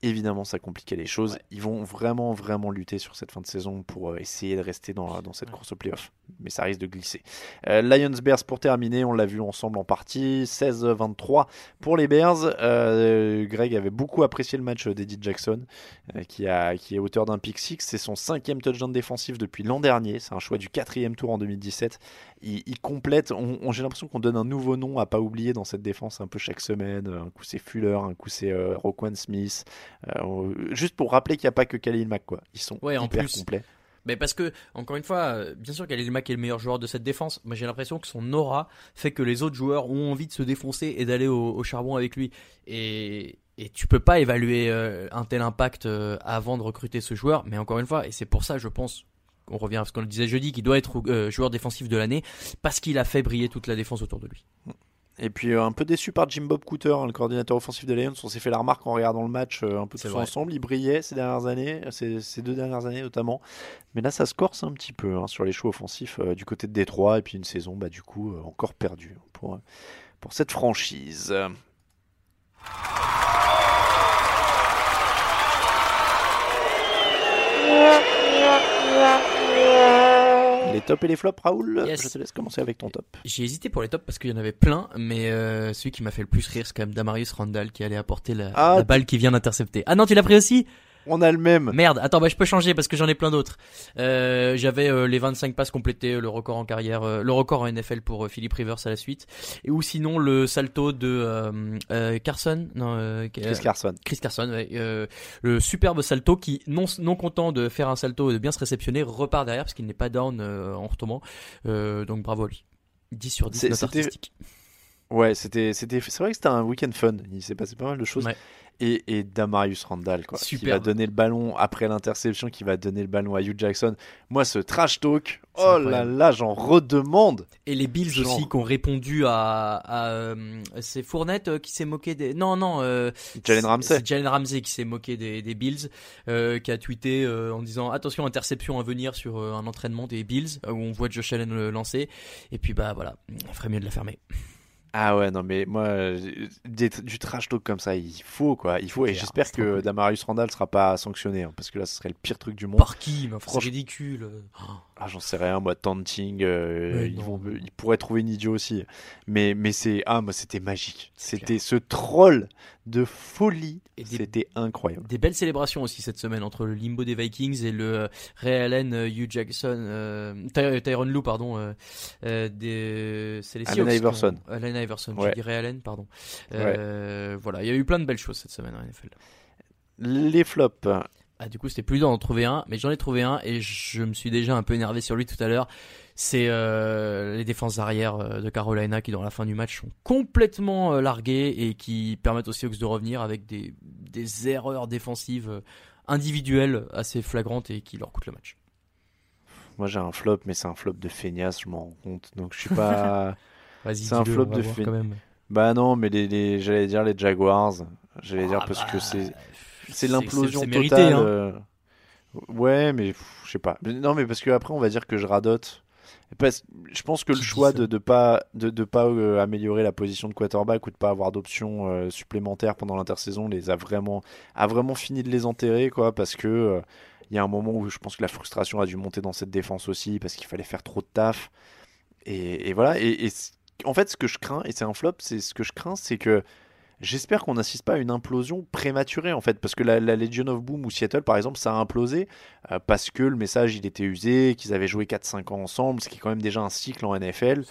évidemment, ça compliquait les choses. Ils vont vraiment, vraiment lutter sur cette fin de saison pour euh, essayer de rester dans, dans cette course au playoff. Mais ça risque de glisser. Euh, Lions Bears pour terminer, on l'a vu ensemble en partie, 16-23 pour les Bears. Euh, Greg avait beaucoup apprécié le match d'Eddie Jackson, euh, qui, a, qui est auteur d'un pick six. C'est son cinquième touchdown défensif depuis l'an dernier. C'est un choix du quatrième tour en 2017. Il, il complète. On, on- J'ai l'impression qu'on donne un nouveau nom à pas oublier dans cette défense un peu chaque semaine. Un coup c'est Fuller, un coup c'est Roquan Smith. Euh, juste pour rappeler qu'il n'y a pas que Khalil Mack quoi. Ils sont Ouais, en hyper plus, complets. Mais parce que, encore une fois, euh, bien sûr qu'Alil Mack est le meilleur joueur de cette défense, mais j'ai l'impression que son aura fait que les autres joueurs ont envie de se défoncer et d'aller au, au charbon avec lui. Et, et tu peux pas évaluer euh, un tel impact euh, avant de recruter ce joueur. Mais encore une fois, et c'est pour ça, je pense, on revient à ce qu'on le disait jeudi, qu'il doit être euh, joueur défensif de l'année, parce qu'il a fait briller toute la défense autour de lui. Et puis euh, un peu déçu par Jim Bob Cooter, hein, le coordinateur offensif des Lions. On s'est fait la remarque en regardant le match euh, un peu tous vrai. ensemble. Il brillait ces dernières années, euh, ces, ces deux dernières années notamment. Mais là, ça se corse un petit peu hein, sur les choix offensifs euh, du côté de Détroit. Et puis une saison, bah, du coup, euh, encore perdue pour, pour cette franchise. Les tops et les flops, Raoul Yes. Je te laisse commencer avec ton top. J'ai hésité pour les tops parce qu'il y en avait plein, mais euh, celui qui m'a fait le plus rire, c'est quand même Damarius Randall qui allait apporter la, Ah, la balle qui vient d'intercepter. Ah non, tu l'as pris aussi? On a le même. Merde, attends, bah je peux changer parce que j'en ai plein d'autres. Euh, J'avais euh, les 25 passes complétées, le record en carrière, euh, le record en NFL pour euh, Philippe Rivers à la suite, et ou sinon le salto de euh, euh, Carson, non, euh, Chris Carson. Chris Carson, ouais, euh, le superbe salto qui, non, non content de faire un salto et de bien se réceptionner, repart derrière parce qu'il n'est pas down euh, en retombant. Euh, donc bravo à lui. 10 sur 10 C'est- note artistique. Ouais, c'était, c'était, c'est vrai que c'était un week-end fun. Il s'est passé pas mal de choses. Ouais. Et, et Damarius Randall, quoi, qui va donner le ballon après l'interception, qui va donner le ballon à Hugh Jackson. Moi, ce trash talk, oh là incroyable. là, j'en redemande. Et les Bills Genre- aussi qui ont répondu à, à euh, c'est Fournette euh, qui s'est moqué des non non euh, Jalen Ramsey. Jalen Ramsey qui s'est moqué des, des Bills qui a tweeté en disant attention interception à venir sur un entraînement des Bills où on voit Josh Allen le lancer et puis bah voilà il ferait mieux de la fermer Ah ouais, non, mais moi, euh, des- du trash talk comme ça, il faut, quoi. Il faut. Et clair, j'espère que. Damarius Randall sera pas sanctionné, hein, parce que là, ce serait le pire truc du monde. par qui mais Franchement- ridicule. Ah, j'en sais rien, moi, tanting, euh, ils, non. vont, ils pourraient trouver une idiot aussi. Mais, mais c'est, ah, moi, c'était magique. C'était ce troll de folie. C'était incroyable. Des belles célébrations aussi cette semaine entre le limbo des Vikings et le euh, Ray Allen, euh, Hugh Jackson, euh, Ty- Tyronn Lue, pardon. Euh, des, c'est les Allen Iverson. Allen Iverson, Ouais. je dis Ray Allen, pardon. Euh, Voilà, il y a eu plein de belles choses cette semaine en NFL. Les flops. Ah, du coup, c'était plus dur d'en trouver un, mais j'en ai trouvé un et je me suis déjà un peu énervé sur lui tout à l'heure. C'est euh, les défenses arrière euh, de Carolina qui, dans la fin du match, sont complètement euh, larguées et qui permettent aussi aux Hawks de revenir avec des, des erreurs défensives individuelles assez flagrantes et qui leur coûtent le match. Moi j'ai un flop, mais c'est un flop de feignasse, je m'en rends compte. Donc je suis pas. C'est un flop de fait- quand même. bah non, mais les, les- j'allais dire les Jaguars. J'allais dire Ah parce bah, que c'est c'est c'est- l'implosion totale. mérité, hein. euh, Ouais, mais je sais pas. Non, mais parce que après on va dire que je radote. Parce- je pense que le choix de de pas de, de pas euh, améliorer la position de quarterback ou de pas avoir d'options euh, supplémentaires pendant l'intersaison les a vraiment a vraiment fini de les enterrer quoi parce que euh, il y a un moment où je pense que la frustration a dû monter dans cette défense aussi parce qu'il fallait faire trop de taf et, et voilà et, et en fait ce que je crains et c'est un flop c'est ce que je crains c'est que J'espère qu'on n'assiste pas à une implosion prématurée en fait, parce que la, la Legion of Boom ou Seattle par exemple, ça a implosé euh, parce que le message il était usé, qu'ils avaient joué 4-5 ans ensemble, ce qui est quand même déjà un cycle en NFL.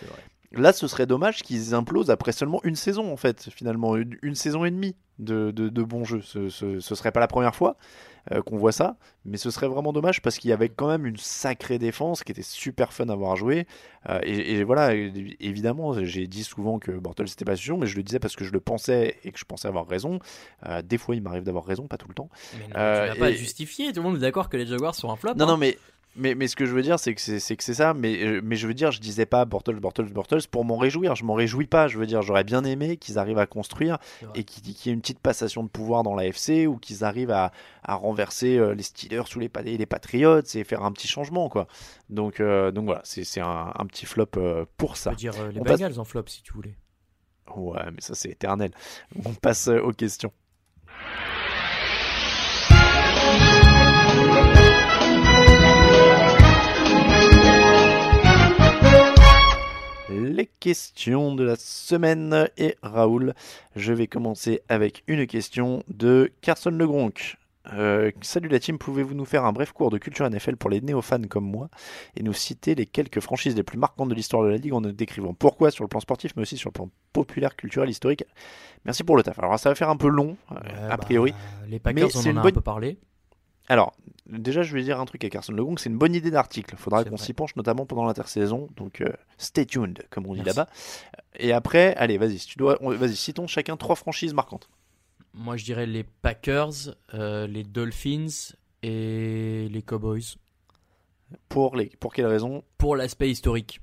Là, ce serait dommage qu'ils implosent après seulement une saison en fait, finalement, une, une saison et demie de, de, de bons jeux. Ce, ce, ce serait pas la première fois euh, qu'on voit ça, mais ce serait vraiment dommage parce qu'il y avait quand même une sacrée défense qui était super fun à voir jouer. Euh, et, et voilà, évidemment, j'ai dit souvent que Bortles c'était pas sûr, mais je le disais parce que je le pensais et que je pensais avoir raison. Euh, des fois, il m'arrive d'avoir raison, pas tout le temps. Mais non, Euh, tu n'as pas à et- justifier. Tout le monde est d'accord que les Jaguars sont un flop. Non, hein. non, mais, mais, mais ce que je veux dire, c'est que c'est c'est que c'est ça. Mais, euh, mais je veux dire, je disais pas Bortles, Bortles, Bortles pour m'en réjouir. Je m'en réjouis pas. Je veux dire, j'aurais bien aimé qu'ils arrivent à construire et qu'il y ait une petite passation de pouvoir dans la FC ou qu'ils arrivent à, à renverser euh, les Steelers sous les, les Patriots et faire un petit changement, quoi. Donc, euh, donc voilà, c'est un, un petit flop pour ça. peut dire euh, les On passe- Bengals en flop si tu voulais. Ouais, mais ça c'est éternel. On passe aux questions. Les questions de la semaine et Raoul, je vais commencer avec une question de Carson Legronk. Euh, salut la team, pouvez-vous nous faire un bref cours de culture NFL pour les néo-fans comme moi et nous citer les quelques franchises les plus marquantes de l'histoire de la ligue en nous décrivant pourquoi sur le plan sportif mais aussi sur le plan populaire, culturel, historique? Merci pour le taf. Alors ça va faire un peu long, euh, Ouais, a bah, priori. les Packers, Mais on en une a bonne- un peu parlé. Alors, déjà, je vais dire un truc à Carson Legong, c'est une bonne idée d'article. Faudra C'est qu'on s'y penche, notamment pendant l'intersaison. Donc, euh, stay tuned, comme on dit là-bas. Et après, allez, vas-y, si tu dois, vas-y, citons chacun trois franchises marquantes. Moi, je dirais les Packers, euh, les Dolphins et les Cowboys. Pour les, pour quelles raisons Pour l'aspect historique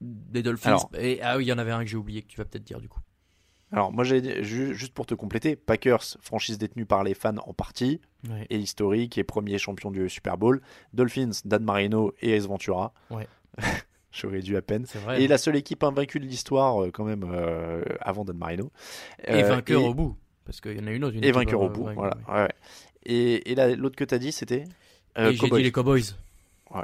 des Dolphins. Alors. et, ah oui, il y en avait un que j'ai oublié que tu vas peut-être dire du coup. Alors, moi, juste pour te compléter, Packers, franchise détenue par les fans en partie, Ouais. et historique, et premier champion du Super Bowl. Dolphins, Dan Marino et Ace Ventura. Ouais. J'aurais dû à peine. Vrai. Et la seule équipe invaincue de l'histoire, euh, quand même, euh, avant Dan Marino. Et Euh, vainqueur et- au bout. Parce qu'il y en a une autre. Une Et vainqueur au bout, voilà. ouais. Et, l'autre que tu as dit, c'était euh, j'ai dit les Cowboys,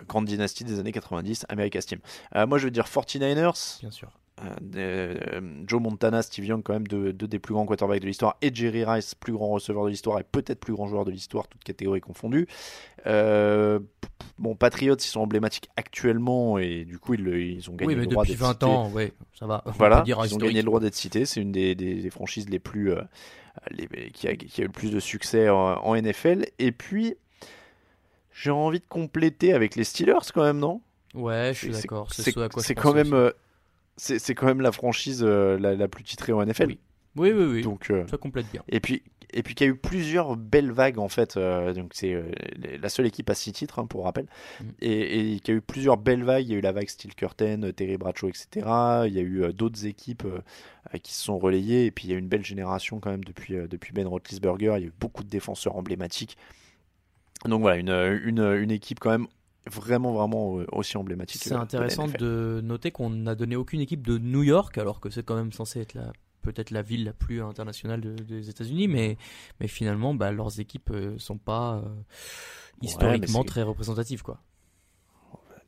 grande dynastie des années 90, America's Team. Euh, moi, je veux dire 49ers, bien sûr. Euh, euh, Joe Montana, Steve Young, quand même deux, deux des plus grands quarterbacks de l'histoire, et Jerry Rice, plus grand receveur de l'histoire et peut-être plus grand joueur de l'histoire, toutes catégories confondues. Euh, bon, Patriots, ils sont emblématiques actuellement et du coup, ils, ils ont gagné Oui, mais le droit depuis d'être 20 cités. ans, ouais, ça va. On Voilà, dire ils ont gagné le droit d'être cités. C'est une des, des- des franchises les plus euh, les- qui, a, qui a eu le plus de succès en, en NFL. Et puis, j'ai envie de compléter avec les Steelers quand même, non? Ouais, je suis d'accord. C'est quand même aussi. C'est quand même la franchise euh, la, la plus titrée en NFL. Oui. Oui, oui, oui. Donc euh, Ça complète bien. et puis et puis qu'il y a eu plusieurs belles vagues en fait. euh, donc c'est euh, la seule équipe à six titres hein, pour rappel. Mm. Et, et qu'il y a eu plusieurs belles vagues. Il y a eu la vague Steel Curtain, Terry Bradshaw, etc. Il y a eu euh, d'autres équipes qui se sont relayées. Et puis il y a eu une belle génération quand même depuis depuis Ben Roethlisberger. Il y a eu beaucoup de défenseurs emblématiques. Donc voilà une une, une équipe quand même vraiment vraiment euh, aussi emblématique. C'est de intéressant de noter qu'on n'a donné aucune équipe de New York, alors que c'est quand même censé être la peut-être la ville la plus internationale de- des États-Unis, mais mais finalement, bah, leurs équipes euh, sont pas euh, historiquement très représentatives, quoi.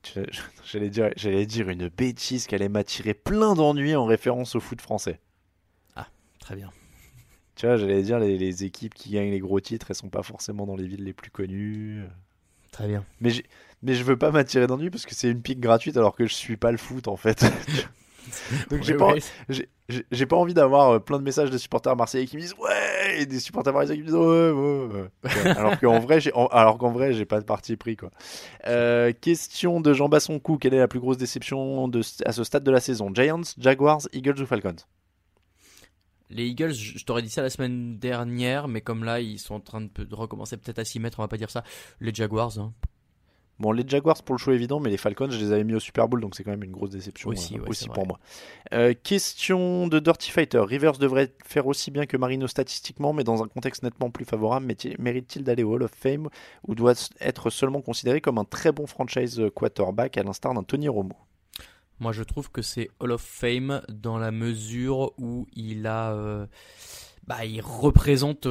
J'allais dire, j'allais dire une bêtise qui allait m'attirer plein d'ennuis en référence au foot français. Très bien. Tu vois, j'allais dire les, les équipes qui gagnent les gros titres, elles sont pas forcément dans les villes les plus connues. Très bien. Mais, mais je veux pas m'attirer d'ennuis parce que c'est une pique gratuite alors que je suis pas le foot en fait. Donc j'ai pas, ouais. envie d'avoir euh, plein de messages de supporters marseillais qui me disent ouais et des supporters marseillais qui me disent ouais ouais, alors qu'en vrai j'ai alors qu'en vrai j'ai pas de parti pris quoi. Euh, question de Jean Bassoncourt quelle est la plus grosse déception de, à ce stade de la saison? Giants, Jaguars, Eagles ou Falcons? Les Eagles, je t'aurais dit ça la semaine dernière, mais comme là, ils sont en train de, recommencer peut-être à s'y mettre, on va pas dire ça. Les Jaguars, hein. Bon, les Jaguars pour le choix évident, mais les Falcons, je les avais mis au Super Bowl, donc c'est quand même une grosse déception Aussi, euh, ouais, aussi c'est pour vrai. moi. Euh, question de Dirty Fighter. Rivers devrait faire aussi bien que Marino statistiquement, mais dans un contexte nettement plus favorable. Mérite-t-il d'aller au Hall of Fame ou doit être seulement considéré comme un très bon franchise quarterback à l'instar d'un Tony Romo? Moi, je trouve que c'est Hall of Fame dans la mesure où il a, euh, bah, euh, représente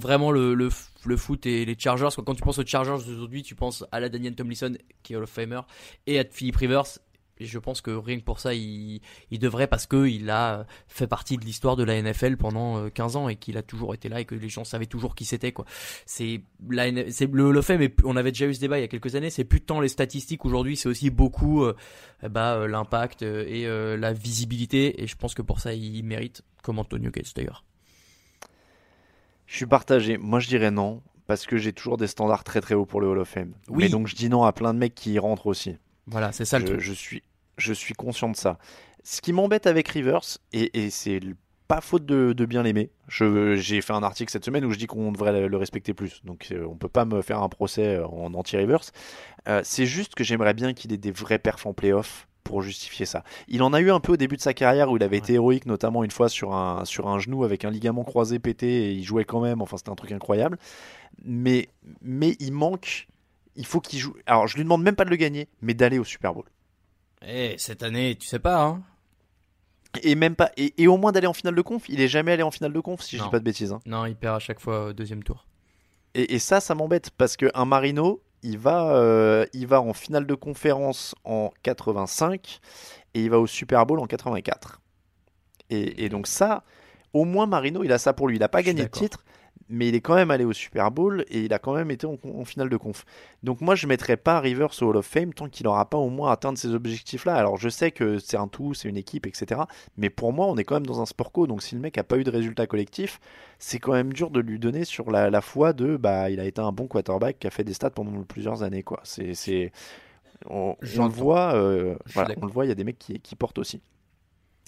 vraiment le, foot et les Chargers. Quand tu penses aux Chargers d'aujourd'hui, tu penses à la Daniel Tomlinson qui est Hall of Famer et à Philip Rivers. Et je pense que rien que pour ça, il, il devrait parce que il a fait partie de l'histoire de la NFL pendant euh, 15 ans et qu'il a toujours été là et que les gens savaient toujours qui c'était quoi. C'est c'est le of Fame et on avait déjà eu ce débat il y a quelques années, c'est plus tant les statistiques aujourd'hui, c'est aussi beaucoup euh, bah, euh, l'impact euh, et euh, la visibilité et je pense que pour ça il mérite comme Antonio Gates d'ailleurs. Je suis partagé. Moi, je dirais non, parce que j'ai toujours des standards très très hauts pour le Hall of Fame. Oui. Mais donc, je dis non à plein de mecs qui y rentrent aussi. Voilà, c'est ça le je, truc. je suis, je suis conscient de ça. Ce qui m'embête avec Rivers, et, et c'est pas faute de, de bien l'aimer, j'ai fait un article cette semaine où je dis qu'on devrait le, respecter plus. Donc euh, on peut pas me faire un procès euh, en anti-Rivers. Euh, c'est juste que j'aimerais bien qu'il ait des vrais perfs en playoff pour justifier ça. Il en a eu un peu au début de sa carrière où il avait été héroïque, notamment une fois sur un, sur un genou avec un ligament croisé pété et il jouait quand même. Enfin, c'était un truc incroyable. Mais, mais il manque. Il faut qu'il joue. Alors, je lui demande même pas de le gagner, mais d'aller au Super Bowl. Eh, cette année, tu sais pas hein. Et même pas. Et, et au moins d'aller en finale de conf. Il est jamais allé en finale de conf, si je Non. dis pas de bêtises. hein. Non, il perd à chaque fois au deuxième tour. Et, et ça, ça m'embête parce que un Marino, il va, euh, il va en finale de conférence en 85 et il va au Super Bowl en 84. Et, et donc ça, au moins Marino, il a ça pour lui. Il a pas Je gagné de titre, mais il est quand même allé au Super Bowl et il a quand même été en, en finale de conf. Donc moi je mettrais pas Rivers au Hall of Fame tant qu'il n'aura pas au moins atteint ces objectifs-là. Alors je sais que c'est un tout, c'est une équipe, etc. Mais pour moi on est quand même dans un sport co, donc si le mec a pas eu de résultat collectif, c'est quand même dur de lui donner sur la, la foi de bah il a été un bon quarterback qui a fait des stats pendant plusieurs années quoi. C'est c'est on, on le J'entends. voit, euh, voilà, on le voit, il y a des mecs qui, qui portent aussi.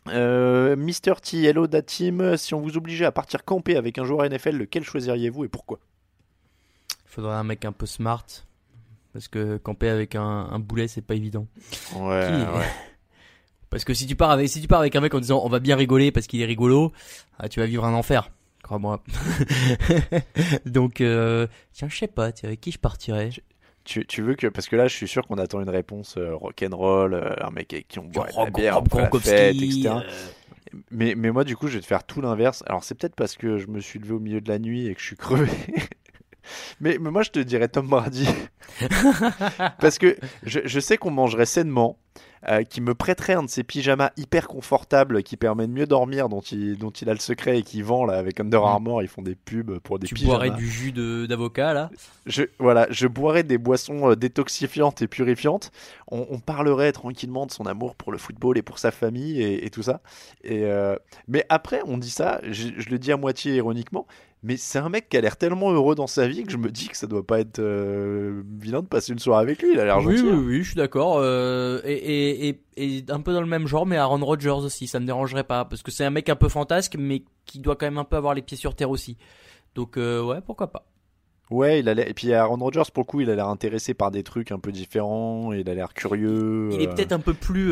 Euh, Mister T, hello da team. Si on vous obligeait à partir camper avec un joueur NFL, lequel choisiriez-vous et pourquoi? Il faudrait un mec un peu smart. Parce que camper avec un, un boulet, c'est pas évident. Ouais, Qui- ouais. Parce que si tu pars avec, si tu pars avec un mec en disant on va bien rigoler parce qu'il est rigolo, ah, tu vas vivre un enfer. Crois-moi. Donc, euh, tiens, je sais pas, avec qui je partirais? Tu, tu veux que parce que là, je suis sûr qu'on attend une réponse euh, rock'n'roll, euh, un mec avec qui on boit la bière après la fête, etc. euh, Mais, mais moi, du coup, je vais te faire tout l'inverse. Alors, c'est peut-être parce que je me suis levé au milieu de la nuit et que je suis crevé. mais, mais moi, je te dirais Tom Brady. parce que je, je sais qu'on mangerait sainement, euh, qui me prêterait un de ses pyjamas hyper confortables qui permet de mieux dormir, dont il, dont il a le secret et qui vend là avec Under Armour. Ils font des pubs pour des tu pyjamas. boirais du jus d'avocat là? Je, voilà, je boirais des boissons euh, détoxifiantes et purifiantes. On, on parlerait tranquillement de son amour pour le football et pour sa famille et, et tout ça. Et euh, mais après, on dit ça, je, je le dis à moitié ironiquement, mais c'est un mec qui a l'air tellement heureux dans sa vie que je me dis que ça doit pas être euh, vilain de passer une soirée avec lui. Il a l'air Oui, gentil. oui, hein. oui, je suis d'accord. euh, et, et, et, et un peu dans le même genre, mais Aaron Rodgers aussi, ça me dérangerait pas. Parce que c'est un mec un peu fantasque, mais qui doit quand même un peu avoir les pieds sur terre aussi. Donc, euh, ouais, pourquoi pas. Ouais, il a et puis Aaron Rodgers pour le coup, il a l'air intéressé par des trucs un peu différents. Il a l'air curieux. Il est euh, peut-être un peu plus.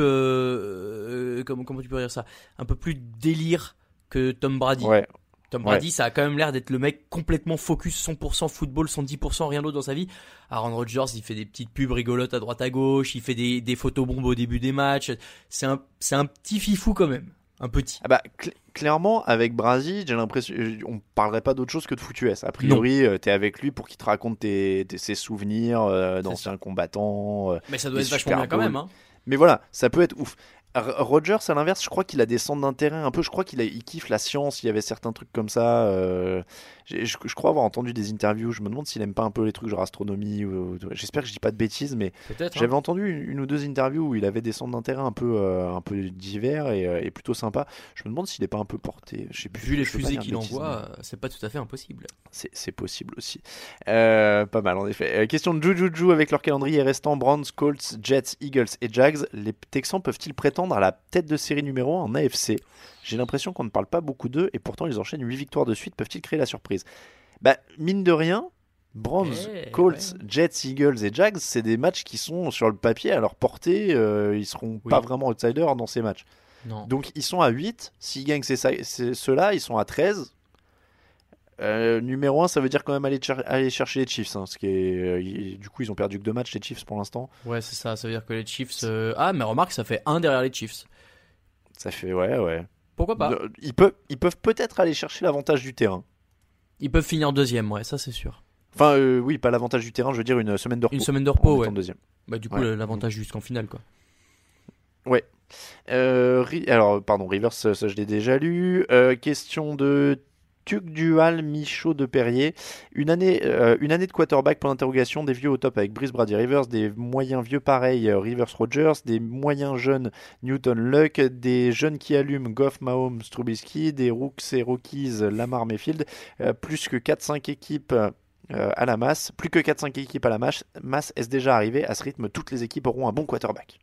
Comment, comment tu peux dire ça? Un peu plus délire que Tom Brady. Ouais. Tom Ouais. Brady, ça a quand même l'air d'être le mec complètement focus 100% football, 110% rien d'autre dans sa vie. Aaron Rodgers, il fait des petites pubs rigolotes à droite à gauche, il fait des, des photos bombes au début des matchs. C'est un, c'est un petit fifou quand même. Un petit. Ah bah, cl- clairement, avec Brasi, j'ai l'impression, on parlerait pas d'autre chose que de foot US. A priori, euh, t'es avec lui pour qu'il te raconte tes, tes- ses souvenirs euh, d'anciens combattants. euh, Mais ça doit être vachement bien quand même. Hein. Mais voilà, ça peut être ouf. Rogers, à l'inverse, je crois qu'il a des centres d'intérêt un peu. Je crois qu'il il kiffe la science. Il y avait certains trucs comme ça. euh, je, je crois avoir entendu des interviews. Je me demande s'il aime pas un peu les trucs genre astronomie. ou- ou- J'espère que je dis pas de bêtises, mais hein. j'avais entendu une, une ou deux interviews où il avait des centres d'intérêt un peu, euh, un peu divers et, euh, et plutôt sympa. Je me demande s'il est pas un peu porté. Je sais plus. Vu les fusées qu'il envoie, c'est pas tout à fait impossible. c'est possible aussi. Euh, pas mal en effet. Question de Jujuju avec leur calendrier restant Browns, Colts, Jets, Eagles et Jags. Les Texans peuvent-ils prétendre à la tête de série numéro 1 en AFC J'ai l'impression qu'on ne parle pas beaucoup d'eux et pourtant ils enchaînent 8 victoires de suite. Peuvent-ils créer la surprise? Bah, mine de rien, Browns, Eh, Colts, Jets, Eagles et Jags, c'est des matchs qui sont sur le papier à leur portée. euh, ils seront Oui. pas vraiment outsiders dans ces matchs. Non. Donc ils sont à 8. S'ils gagnent ceux-là, ils sont à 13. Euh, numéro 1, ça veut dire quand même aller, cher- aller chercher les Chiefs. hein, ce qui est, euh, du coup, ils ont perdu que deux matchs, les Chiefs, pour l'instant. Ouais, c'est ça. Ça veut dire que les Chiefs. euh, Ah, mais remarque, ça fait un derrière les Chiefs. Ça fait, ouais, ouais. Pourquoi pas Ils peuvent, ils peuvent peut-être aller chercher l'avantage du terrain. Ils peuvent finir deuxième, ouais, ça c'est sûr. Enfin, euh, oui, pas l'avantage du terrain, je veux dire une semaine de repos. Une semaine de repos, ouais. deuxième. Bah, du coup, Ouais. l'avantage jusqu'en finale, quoi. Ouais. Euh, alors, pardon, Rivers, ça, ça, je l'ai déjà lu. Euh, question de Dual, Michaud de Perrier. Une année, euh, une année de quarterback pour l'interrogation des vieux au top avec Brice Brady Rivers, des moyens vieux pareils euh, Rivers Rogers, des moyens jeunes Newton Luck, des jeunes qui allument Goff, Mahomes, Trubisky, des rooks et rookies Lamar Mayfield, euh, plus que 4-5 équipes. à la masse, plus que 4-5 équipes à la masse, masse est-ce déjà arrivé À ce rythme, toutes les équipes auront un bon quarterback.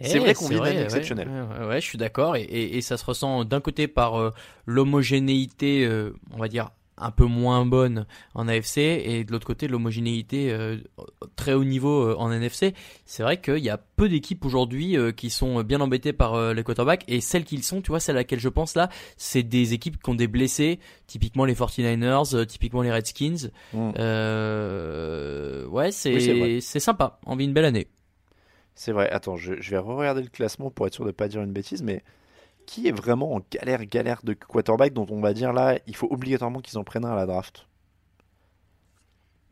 C'est Eh, vrai qu'on vit une année ouais, exceptionnelle. Ouais, ouais, ouais, je suis d'accord. Et, et- et ça se ressent d'un côté par euh, l'homogénéité, euh, on va dire, un peu moins bonne en AFC, et de l'autre côté, l'homogénéité euh, très haut niveau euh, en NFC. C'est vrai qu'il y a peu d'équipes aujourd'hui euh, qui sont bien embêtées par les quarterbacks, et celles qui le sont, tu vois, celle à laquelle je pense là, c'est des équipes qui ont des blessés, typiquement les 49ers, euh, typiquement les Redskins. Mm. Ouais, Oui, c'est sympa. On vit une belle année. C'est vrai. Attends, je, je vais regarder le classement pour être sûr de pas dire une bêtise, mais qui est vraiment en galère, galère de quarterback dont on va dire là, il faut obligatoirement qu'ils en prennent un à la draft?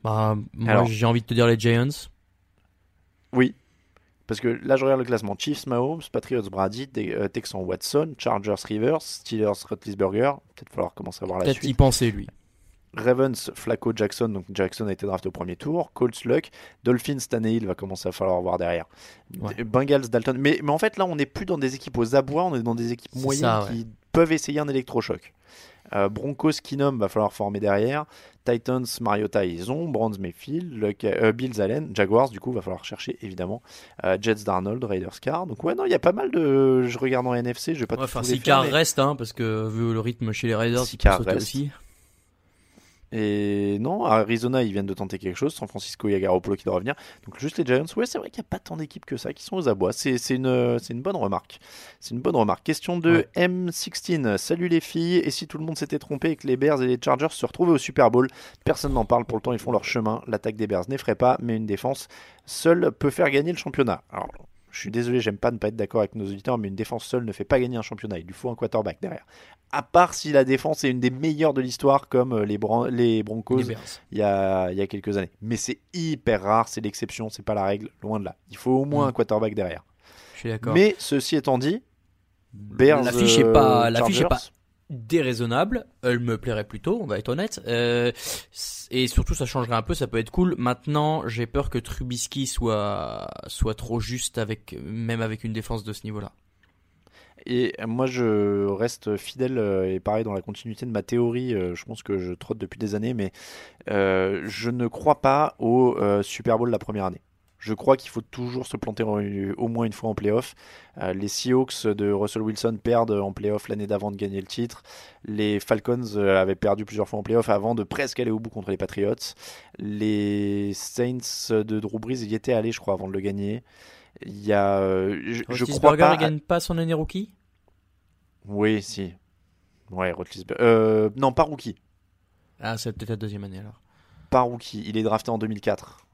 Bah, moi, j'ai envie de te dire les Giants. Oui. Parce que là, je regarde le classement Chiefs, Mahomes, Patriots, Brady, euh, Texans, Watson, Chargers, Rivers, Steelers, Roethlisberger. Peut-être falloir commencer à voir la Peut-être y suite. penser, lui. Ravens, Flacco, Jackson. Donc Jackson a été drafté au premier tour. Colts, Luck. Dolphins, Tannehill va commencer à falloir voir derrière. Ouais. Bengals, Dalton. Mais, mais en fait, là, on n'est plus dans des équipes aux abois, on est dans des équipes moyennes ça, ouais. qui peuvent essayer un électrochoc. Euh, Broncos, Kinum, va falloir former derrière. Titans, Mariota, ils ont. Browns, Mayfield. Luck- euh, Bills, Allen. Jaguars, du coup, va falloir chercher, évidemment. Euh, Jets, Darnold. Raiders, Carr. Donc, ouais, non, il y a pas mal de. Je regarde en NFC, je vais pas Ouais, tout enfin, si Carr mais- reste, hein, parce que vu le rythme chez les Raiders, Si Carr reste. aussi. Et non, Arizona, ils viennent de tenter quelque chose. San Francisco, il y a Garoppolo qui doit revenir. Donc juste les Giants, ouais, c'est vrai qu'il n'y a pas tant d'équipes que ça qui sont aux abois. C'est une, bonne remarque. C'est une bonne remarque. Question de M16. Salut les filles. Et si tout le monde s'était trompé et que les Bears et les Chargers se retrouvaient au Super Bowl Personne n'en parle. Pour le temps, ils font leur chemin. L'attaque des Bears n'effraie pas, mais une défense seule peut faire gagner le championnat. Alors, je suis désolé, j'aime pas ne pas être d'accord avec nos auditeurs, mais une défense seule ne fait pas gagner un championnat. Il lui faut un quarterback derrière. À part si la défense est une des meilleures de l'histoire, comme euh, les, Bran- les Broncos Les il y a, il y a quelques années. Mais c'est hyper rare, c'est l'exception, c'est pas la règle, loin de là. Il faut au moins Mm. un quarterback derrière. Je suis d'accord. Mais ceci étant dit, Bears, L'affiche est euh, pas, Chargers, pas déraisonnable. Elle me plairait plutôt, on va être honnête. Euh, et surtout, ça changerait un peu, ça peut être cool. Maintenant, j'ai peur que Trubisky soit soit trop juste avec même avec une défense de ce niveau-là. Et moi, je reste fidèle euh, et pareil dans la continuité de ma théorie. euh, Je pense que je trotte depuis des années, mais je ne crois pas au Super Bowl la première année. Je crois qu'il faut toujours se planter au, moins une fois en playoff. Euh, les Seahawks de Russell Wilson perdent en playoff l'année d'avant de gagner le titre. Les Falcons euh, avaient perdu plusieurs fois en playoff avant de presque aller au bout contre les Patriots. Les Saints de Drew Brees y étaient allés, je crois, avant de le gagner. Il y a, euh, je, je crois pas. il gagne pas son année rookie? Oui, si. Ouais. Euh, non, pas rookie. Ah, c'est peut-être la deuxième année alors. Pas rookie. Il est drafté en 2004.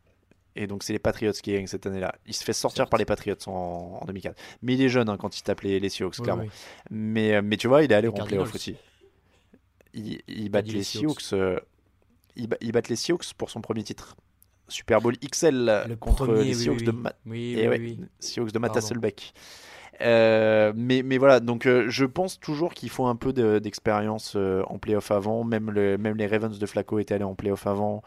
Et donc, c'est les Patriots qui gagnent cette année-là. Il se fait sortir par les Patriots en, en 2004. Mais il est jeune hein, quand il tape les, les Seahawks, Oui, clairement. oui. Mais, euh, mais tu vois, il est allé en playoff aussi. T'as battent dit les Seahawks. Seahawks. euh, battent les Seahawks pour son premier titre. Super Bowl XL Le contre premier, les Seahawks oui, de oui. Matt. Oui, Et oui, ouais, de Matt. Hasselbeck. Euh, mais, mais voilà, donc euh, je pense toujours qu'il faut un peu de- d'expérience euh, en playoff avant. Même, le, même les Ravens de Flacco étaient allés en playoff avant.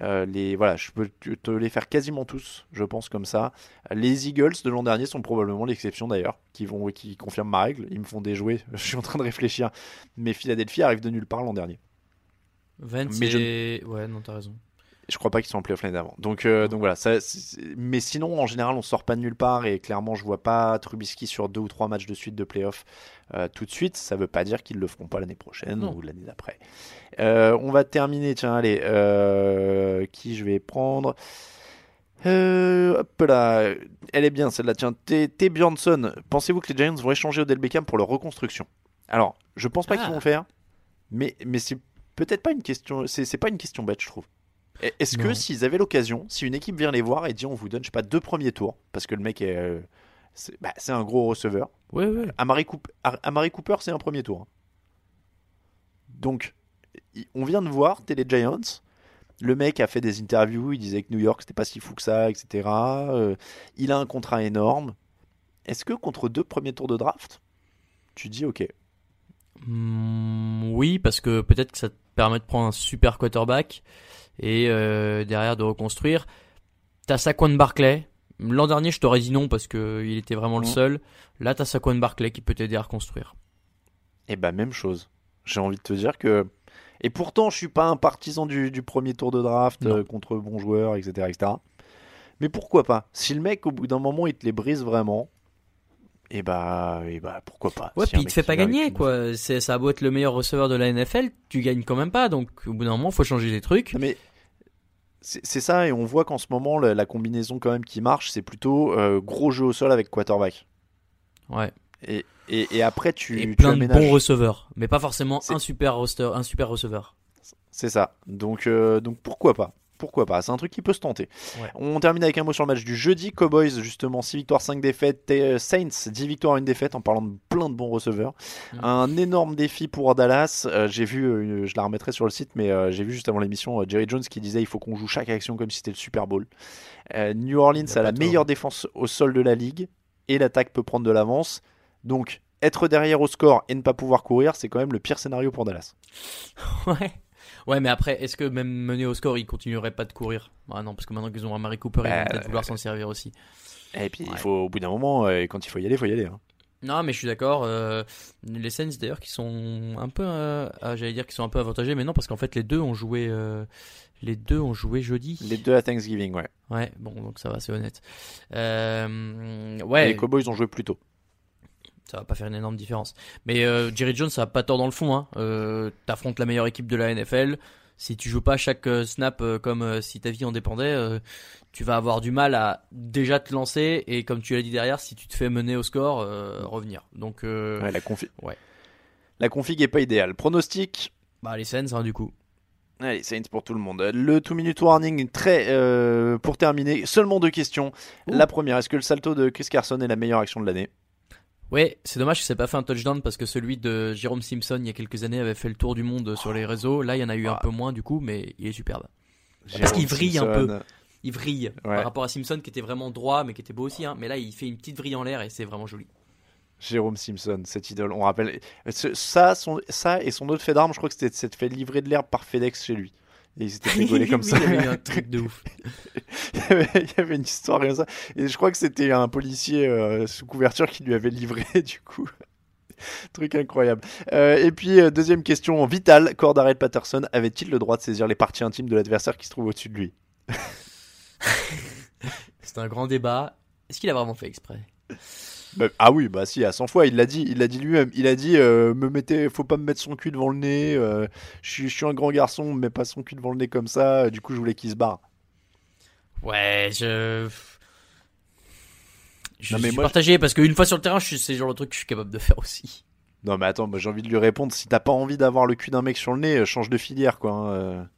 Euh, les, voilà, je peux te, les faire quasiment tous, je pense comme ça. Les Eagles de l'an dernier sont probablement l'exception d'ailleurs, qui, vont, qui confirment ma règle. Ils me font déjouer, je suis en train de réfléchir. Mais Philadelphie arrive de nulle part l'an dernier. Vance Mais je- et- Ouais, non, t'as raison. Je crois pas qu'ils sont en playoff l'année d'avant. Donc, euh, donc voilà. Ça, mais sinon, en général, on sort pas de nulle part et clairement, je vois pas Trubisky sur deux ou trois matchs de suite de playoff euh, tout de suite. Ça veut pas dire qu'ils le feront pas l'année prochaine Non. ou l'année d'après. Euh, on va terminer. Tiens, allez. qui je vais prendre? Hop là, elle est bien celle-là. Tiens, T. Pensez-vous que les Giants vont échanger Odell Beckham pour leur reconstruction? Alors, je pense pas Ah. qu'ils vont le faire, mais, mais c'est peut-être pas une question. C'est pas une question bête, je trouve. Est-ce que s'ils avaient l'occasion, si une équipe vient les voir et dit on vous donne, je sais pas, deux premiers tours, parce que le mec est. euh, c'est bah, c'est un gros receveur. Ouais, ouais. Amari, Coop- Ar- Amari Cooper, c'est un premier tour. hein. Donc, on vient de voir Télé Giants. Le mec a fait des interviews, il disait que New York c'était pas si fou que ça, etc. Euh, il a un contrat énorme. Est-ce que contre deux premiers tours de draft, tu dis ok Hmm, oui, parce que peut-être que ça te permet de prendre un super quarterback et euh, derrière de reconstruire. T'as Saquon Barclay. L'an dernier, je t'aurais dit non parce que il était vraiment le seul. Là, t'as Saquon Barclay qui peut t'aider à reconstruire. Eh ben même chose. J'ai envie de te dire que. Et pourtant, je suis pas un partisan du, du premier tour de draft euh, contre bons joueurs, etc., etc. Mais pourquoi pas? Si le mec, au bout d'un moment, il te les brise vraiment, et bah, et bah pourquoi pas? Ouais, Si puis il te fait pas gagner, une- quoi. C'est, ça a beau être le meilleur receveur de la NFL, tu gagnes quand même pas. Donc, au bout d'un moment, faut changer des trucs. Mais c'est ça, et on voit qu'en ce moment, la, la combinaison quand même qui marche, c'est plutôt euh, gros jeu au sol avec quarterback. Ouais. Et, et, et après, tu, Et tu plein de bons receveurs. Mais pas forcément C'est- un super roster, un super receveur. C'est ça. Donc, euh, donc pourquoi pas Pourquoi pas C'est un truc qui peut se tenter. Ouais. On termine avec un mot sur le match du jeudi. Cowboys, justement, 6 victoires, 5 défaites. Et, euh, Saints, 10 victoires, 1 défaite, en parlant de plein de bons receveurs. Mm. Un énorme défi pour Dallas. Euh, j'ai vu, euh, je la remettrai sur le site, mais euh, j'ai vu juste avant l'émission Jerry Jones qui disait il faut qu'on joue chaque action comme si c'était le Super Bowl. New Orleans a a la meilleure défense au sol de la ligue et l'attaque peut prendre de l'avance. Donc, être derrière au score et ne pas pouvoir courir, c'est quand même le pire scénario pour Dallas. Ouais. Ouais, mais après, est-ce que même mené au score, ils continueraient pas de courir? Ah non, parce que maintenant qu'ils ont un Mary Cooper, ils Bah, vont peut-être vouloir s'en servir aussi. Et puis, il Ouais. faut, au bout d'un moment, euh, quand il faut y aller, il faut y aller. hein. Non, mais je suis d'accord. euh, les Saints d'ailleurs qui sont un peu, euh, ah, j'allais dire qu'ils sont un peu avantagés, mais non parce qu'en fait les deux ont joué, euh, les deux ont joué jeudi. Les deux à Thanksgiving, ouais. Ouais, bon donc ça va, c'est honnête. Euh, Et ouais, les Cowboys ont joué plus tôt. Ça va pas faire une énorme différence. Mais euh, Jerry Jones, ça a pas tort dans le fond. Hein. Euh, T'affrontes la meilleure équipe de la NFL. Si tu joues pas chaque euh, snap comme si ta vie en dépendait, tu vas avoir du mal à déjà te lancer et comme tu l'as dit derrière, si tu te fais mener au score, revenir. Donc Ouais, la, confi- ouais. la config est pas idéale. Pronostic bah les Saints hein, du coup. Allez, Saints pour tout le monde. Le 2 minute warning, très euh, pour terminer, seulement deux questions. La première, est-ce que le salto de Chris Carson est la meilleure action de l'année? Ouais, c'est dommage que ça ait pas fait un touchdown parce que celui de Jérôme Simpson il y a quelques années avait fait le tour du monde sur les réseaux. Là, il y en a eu un Ah. peu moins du coup, mais il est superbe. Parce qu'il vrille un peu. Il vrille Ouais. par rapport à Simpson qui était vraiment droit mais qui était beau aussi. Hein. Mais là, il fait une petite vrille en l'air et c'est vraiment joli. Jérôme Simpson, cette idole, on rappelle. Ce- Ça, son, ça et son autre fait d'armes, je crois que c'était s'être fait livrer de l'herbe par FedEx chez lui. Et il s'était fait gauler comme Oui, ça. Il y avait un truc de ouf. il, y avait, il y avait une histoire comme ça. Et je crois que c'était un policier euh, sous couverture qui lui avait livré, du coup. Truc incroyable. Euh, et puis, euh, deuxième question vitale Cordarrelle Patterson avait-il le droit de saisir les parties intimes de l'adversaire qui se trouve au-dessus de lui? C'est un grand débat. Est-ce qu'il a vraiment fait exprès? Bah, ah oui, bah si, à 100 fois, il l'a dit, il l'a dit lui-même. Il a dit, euh, me mettez, faut pas me mettre son cul devant le nez. euh, je suis, un grand garçon, mais pas son cul devant le nez comme ça. euh, Du coup, je voulais qu'il se barre. Ouais, je. Je Non, mais suis moi, partagé parce qu'une fois sur le terrain, c'est le genre de truc que je suis capable de faire aussi. Non, mais attends, j'ai envie de lui répondre. Si t'as pas envie d'avoir le cul d'un mec sur le nez, change de filière, quoi. hein.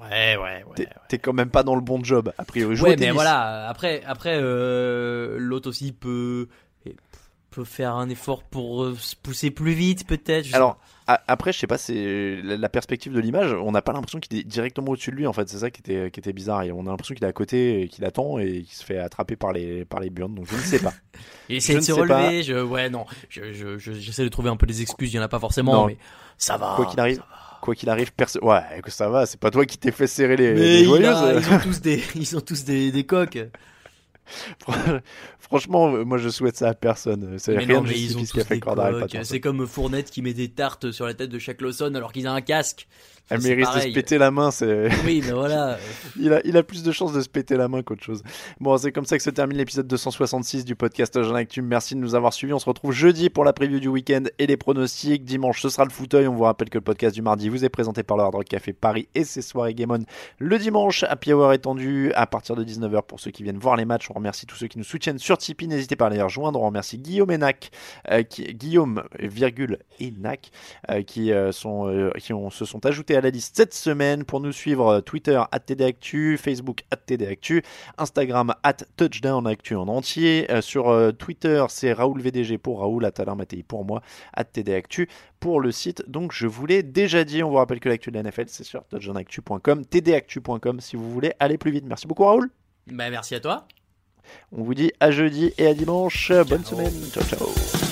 Ouais, ouais, ouais. T'es quand même pas dans le bon job, a priori. Joue Ouais, mais voilà. Après, après, euh, l'autre aussi peut peut faire un effort pour euh, se pousser plus vite, peut-être. je Alors, après, je sais pas, c'est la, perspective de l'image. On n'a pas l'impression qu'il est directement au-dessus de lui, en fait. C'est ça qui était, qui était bizarre. Et on a l'impression qu'il est à côté, qu'il attend et qu'il se fait attraper par les, par les burnes. Donc, je ne sais pas. Il essaie Je de se relever. Je, ouais, non. Je, je, je- j'essaie de trouver un peu des excuses. Il y en a pas forcément, Non. mais ça va. Quoi qu'il arrive, quoi qu'il arrive, perso- ouais, que ça va. C'est pas toi qui t'es fait serrer les, Mais les il joyeuses. a- ils ont tous des, ils ont tous des, des coques. Franchement, moi, je souhaite ça à personne. C'est Mais rien non, de mais ils ont justifie ce qu'a tous fait des Cordarrelle coques. Patterson. C'est comme Fournette qui met des tartes sur la tête de chaque Lawson alors qu'il a un casque. Elle mérite de se péter la main. C'est. Oui, mais voilà. il, a, il a plus de chances de se péter la main qu'autre chose. Bon, c'est comme ça que se termine l'épisode 266 du podcast Jean Actu. Merci de nous avoir suivis. On se retrouve jeudi pour la preview du week-end et les pronostics. Dimanche, ce sera le fauteuil. On vous rappelle que le podcast du mardi vous est présenté par le Hard Rock Café Paris et ses soirées Game On le dimanche. Happy Hour étendu à partir de 19h pour ceux qui viennent voir les matchs. On remercie tous ceux qui nous soutiennent sur Tipeee. N'hésitez pas à les rejoindre. On remercie Guillaume et Nac, euh, qui, Guillaume, virgule, et euh, qui, euh, sont, qui ont, se sont ajoutés à la liste cette semaine. Pour nous suivre, Twitter, TDActu, Facebook, TDActu, Instagram, TouchdownActu en entier. Sur Twitter, c'est Raoul VDG pour Raoul, Alain Mattei pour moi, TDActu pour le site. Donc, je vous l'ai déjà dit. On vous rappelle que l'actu de la NFL, c'est sur touchdownactu.com, tdactu.com si vous voulez aller plus vite. Merci beaucoup, Raoul. Bah, merci à toi. On vous dit à jeudi et à dimanche. Bonne semaine. Ciao, ciao.